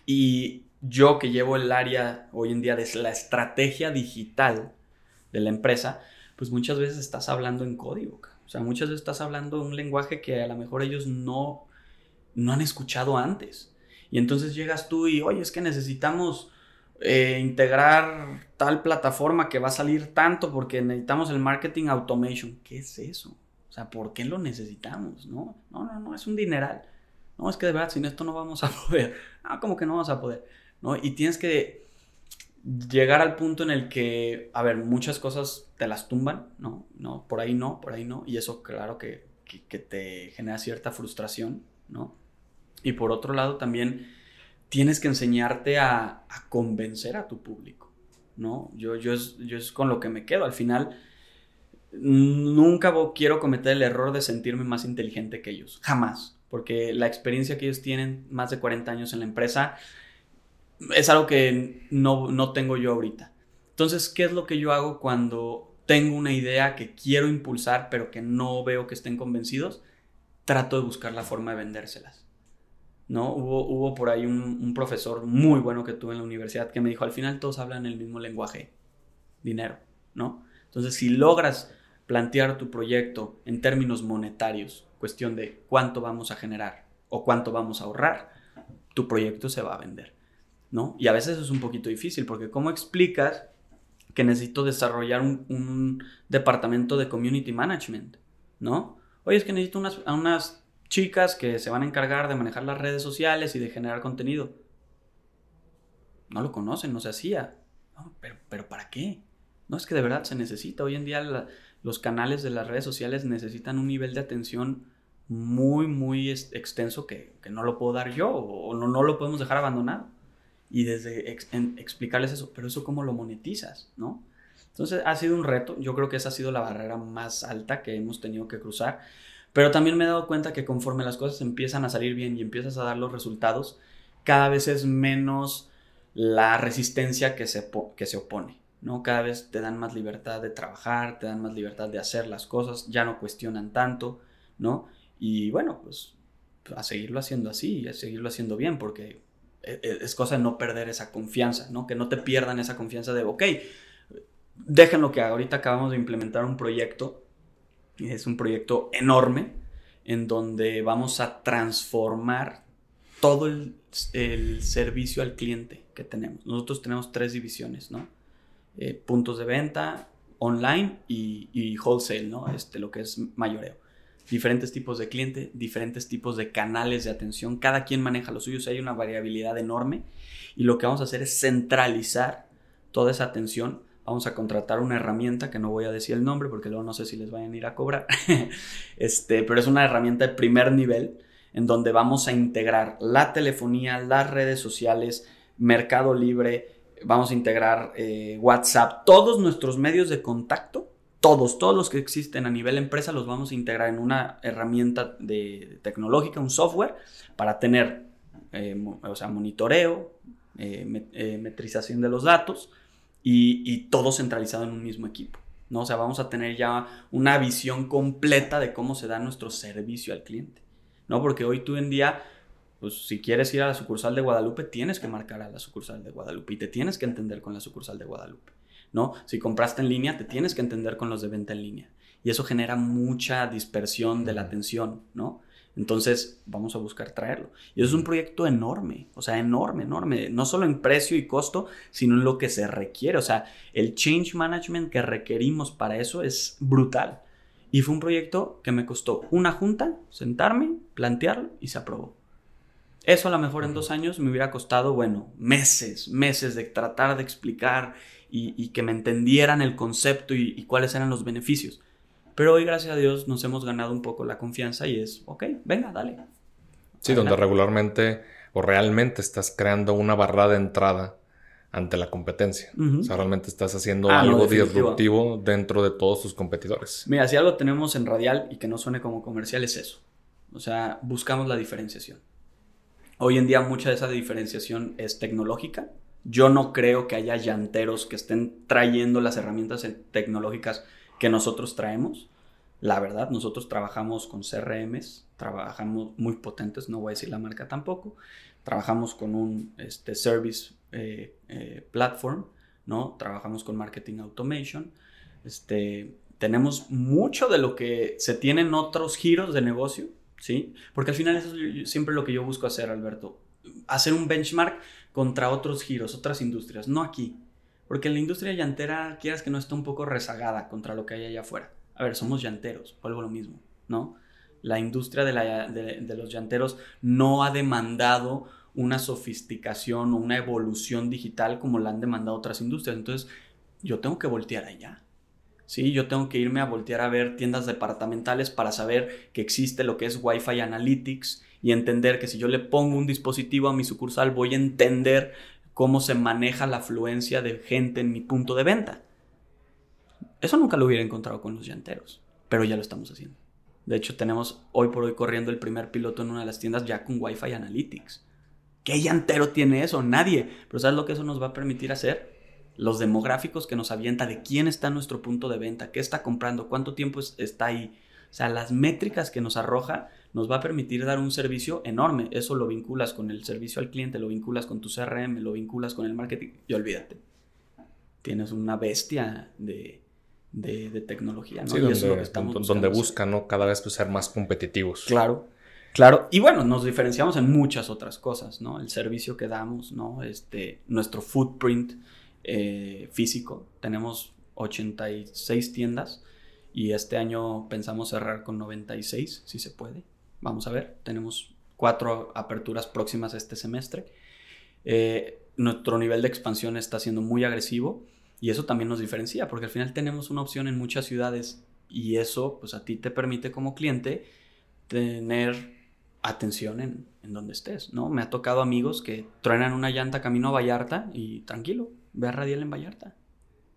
Y yo que llevo el área hoy en día de la estrategia digital de la empresa, pues muchas veces estás hablando en código. O sea, muchas veces estás hablando un lenguaje que a lo mejor ellos no, no han escuchado antes. Y entonces llegas tú y, oye, es que necesitamos eh, integrar tal plataforma que va a salir tanto porque necesitamos el marketing automation. ¿Qué es eso? O sea, ¿por qué lo necesitamos? No, no, no, no, es un dineral. No, es que de verdad, sin esto no vamos a poder. Ah, como que no vamos a poder. ¿No? Y tienes que llegar al punto en el que, a ver, muchas cosas te las tumban, ¿no? No, por ahí no, por ahí no. Y eso, claro, que, que, te genera cierta frustración, ¿no? Y por otro lado, también tienes que enseñarte a, convencer a tu público, ¿no? Yo, yo, yo es con lo que me quedo. Al final, nunca quiero cometer el error de sentirme más inteligente que ellos. Jamás porque la experiencia que ellos tienen, más de 40 años en la empresa, es algo que no, no tengo yo ahorita. Entonces, ¿qué es lo que yo hago cuando tengo una idea que quiero impulsar, pero que no veo que estén convencidos? Trato de buscar la forma de vendérselas. ¿no? Hubo, hubo por ahí un, un, profesor muy bueno que tuve en la universidad que me dijo, al final todos hablan el mismo lenguaje, dinero, ¿no? Entonces, si logras plantear tu proyecto en términos monetarios, cuestión de cuánto vamos a generar o cuánto vamos a ahorrar, tu proyecto se va a vender, ¿no? Y a veces es un poquito difícil porque ¿cómo explicas que necesito desarrollar un, departamento de community management, ¿no? Oye, es que necesito unas, unas chicas que se van a encargar de manejar las redes sociales y de generar contenido. No lo conocen, no se hacía. pero, pero ¿para qué? No es que de verdad se necesita. Hoy en día los canales de las redes sociales necesitan un nivel de atención muy, muy extenso que, no lo puedo dar yo o no, no lo podemos dejar abandonado. Y desde explicarles eso, pero eso cómo lo monetizas, ¿no? Entonces ha sido un reto, yo creo que esa ha sido la barrera más alta que hemos tenido que cruzar, pero también me he dado cuenta que conforme las cosas empiezan a salir bien y empiezas a dar los resultados, cada vez es menos la resistencia que se, que se opone, ¿no? Cada vez te dan más libertad de trabajar, te dan más libertad de hacer las cosas, ya no cuestionan tanto, ¿no? Y bueno, pues a seguirlo haciendo así, a seguirlo haciendo bien, porque e, e, es cosa de no perder esa confianza, ¿no? Que no te pierdan esa confianza de, ok, déjenlo que ahorita acabamos de implementar un proyecto, es un proyecto enorme, en donde vamos a transformar todo el, servicio al cliente que tenemos. Nosotros tenemos tres divisiones, ¿no? Eh, puntos de venta, online y, y, wholesale, ¿no? Este, lo que es mayoreo diferentes tipos de cliente, diferentes tipos de canales de atención, cada quien maneja los suyos, hay una variabilidad enorme y lo que vamos a hacer es centralizar toda esa atención. Vamos a contratar una herramienta que no voy a decir el nombre porque luego no sé si les vayan a ir a cobrar. este, pero es una herramienta de primer nivel en donde vamos a integrar la telefonía, las redes sociales, Mercado Libre, vamos a integrar eh, WhatsApp, todos nuestros medios de contacto todos, todos los que existen a nivel empresa los vamos a integrar en una herramienta de, tecnológica, un software, para tener, eh, o sea, monitoreo, eh, eh, metrización de los datos y, todo centralizado en un mismo equipo. ¿no? O sea, vamos a tener ya una visión completa de cómo se da nuestro servicio al cliente. ¿no? Porque hoy tú en día, pues si quieres ir a la sucursal de Guadalupe, tienes que marcar a la sucursal de Guadalupe y te tienes que entender con la sucursal de Guadalupe. ¿No? Si compraste en línea, te tienes que entender con los de venta en línea. Y eso genera mucha dispersión de la atención, ¿no? Entonces, vamos a buscar traerlo. Y eso es un proyecto enorme, o sea, enorme, enorme, no solo en precio y costo, sino en lo que se requiere. O sea, el change management que requerimos para eso es brutal. Y fue un proyecto que me costó una junta, sentarme, plantearlo y se aprobó. Eso a lo mejor en dos años me hubiera costado, bueno, meses, meses de tratar de explicar y, que me entendieran el concepto y, cuáles eran los beneficios. Pero hoy, gracias a Dios, nos hemos ganado un poco la confianza y es, ok, venga, dale. Sí, donde regularmente o realmente estás creando una barrera de entrada ante la competencia. O sea, realmente estás haciendo ah, algo disruptivo dentro de todos tus competidores. Mira, si algo tenemos en Radial y que no suene como comercial es eso. O sea, buscamos la diferenciación. Hoy en día mucha de esa diferenciación es tecnológica. Yo no creo que haya llanteros que estén trayendo las herramientas tecnológicas que nosotros traemos. La verdad, nosotros trabajamos con CRMs, trabajamos muy potentes, no voy a decir la marca tampoco. Trabajamos con un este, service eh, eh, platform, ¿no? Trabajamos con marketing automation. Este, tenemos mucho de lo que se tiene en otros giros de negocio, ¿sí? Porque al final eso es siempre lo que yo busco hacer, Alberto. Hacer un benchmark contra otros giros, otras industrias, no aquí. Porque la industria llantera, quieras que no, está un poco rezagada contra lo que hay allá afuera. A ver, somos llanteros, vuelvo lo mismo, ¿no? La industria de, de los llanteros no ha demandado una sofisticación o una evolución digital como la han demandado otras industrias. Entonces, yo tengo que voltear allá. ¿Sí? Yo tengo que irme a voltear a ver tiendas departamentales para saber que existe lo que es Wi-Fi Analytics y entender que si yo le pongo un dispositivo a mi sucursal voy a entender cómo se maneja la afluencia de gente en mi punto de venta. Eso nunca lo hubiera encontrado con los llanteros, pero ya lo estamos haciendo. De hecho, tenemos hoy por hoy corriendo el primer piloto en una de las tiendas ya con Wi-Fi Analytics. ¿Qué llantero tiene eso? Nadie. Pero ¿sabes lo que eso nos va a permitir hacer? Los demográficos que nos avienta de quién está en nuestro punto de venta, qué está comprando, cuánto tiempo está ahí. O sea, las métricas que nos arroja nos va a permitir dar un servicio enorme. Eso lo vinculas con el servicio al cliente, lo vinculas con tu CRM, lo vinculas con el marketing y olvídate. Tienes una bestia de, tecnología, ¿no? Sí, donde, donde buscan, ¿no? Cada vez pues, ser más competitivos. Claro. Claro, y bueno, nos diferenciamos en muchas otras cosas, ¿no? El servicio que damos, ¿no? Este, nuestro footprint, eh, físico. Tenemos 86 tiendas y este año pensamos cerrar con 96, si se puede. Vamos a ver, tenemos cuatro aperturas próximas este semestre. Eh, nuestro nivel de expansión está siendo muy agresivo y eso también nos diferencia porque al final tenemos una opción en muchas ciudades y eso pues a ti te permite como cliente tener atención en, en donde estés, ¿no? Me ha tocado amigos que truenan una llanta camino a Vallarta y tranquilo, Ve a Radial en Vallarta.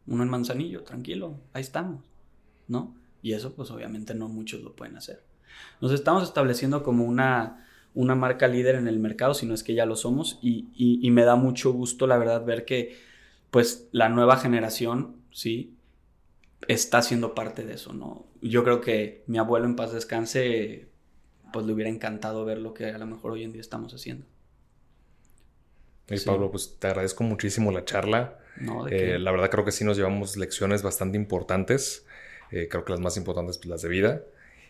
Uno en Manzanillo, tranquilo, ahí estamos, ¿no? Y eso pues obviamente no muchos lo pueden hacer. Nos estamos estableciendo como una, una marca líder en el mercado, si no es que ya lo somos, y, y, me da mucho gusto, la verdad, ver que pues la nueva generación, ¿sí? Está siendo parte de eso, ¿no? Yo creo que mi abuelo en paz descanse, pues le hubiera encantado ver lo que a lo mejor hoy en día estamos haciendo. Y Pablo, pues te agradezco muchísimo la charla. Eh, la verdad creo que sí nos llevamos lecciones bastante importantes. Eh, creo que las más importantes, pues las de vida.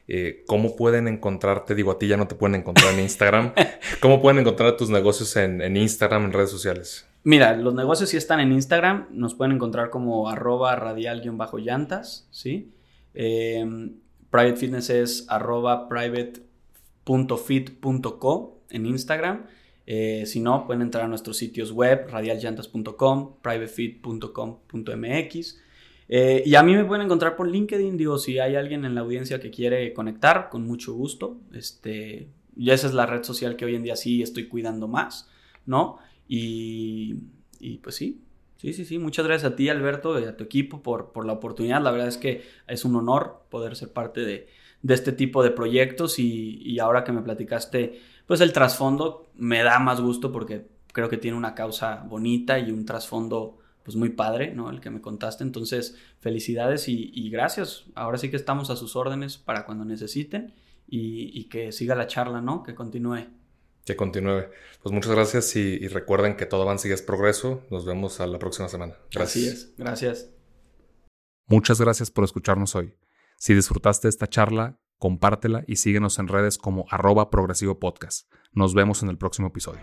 Eh, ¿Cómo pueden encontrarte? Digo, a ti ya no te pueden encontrar en Instagram. ¿Cómo pueden encontrar tus negocios en, Instagram, en redes sociales? Mira, los negocios sí están en Instagram. Nos pueden encontrar como arroba radial-llantas, ¿sí? private Fitness es arroba private.fit.co en Instagram. Eh, si no, pueden entrar a nuestros sitios web, radialllantas.com, privatefit.com.mx. Eh, y a mí me pueden encontrar por LinkedIn, digo, si hay alguien en la audiencia que quiere conectar, con mucho gusto. Este, y esa es la red social que hoy en día sí estoy cuidando más, ¿no? Y, y pues sí, sí, sí, sí. Muchas gracias a ti, Alberto, y a tu equipo por, por la oportunidad. La verdad es que es un honor poder ser parte de, de este tipo de proyectos y, y ahora que me platicaste pues el trasfondo me da más gusto porque creo que tiene una causa bonita y un trasfondo pues muy padre, ¿no? El que me contaste. Entonces, felicidades y, gracias. Ahora sí que estamos a sus órdenes para cuando necesiten y, que siga la charla, ¿no? Que continúe. Que continúe. Pues muchas gracias y, recuerden que todo avance y es progreso. Nos vemos a la próxima semana. Gracias. Gracias. Muchas gracias por escucharnos hoy. Si disfrutaste esta charla, compártela y síguenos en redes como arroba progresivo podcast. Nos vemos en el próximo episodio.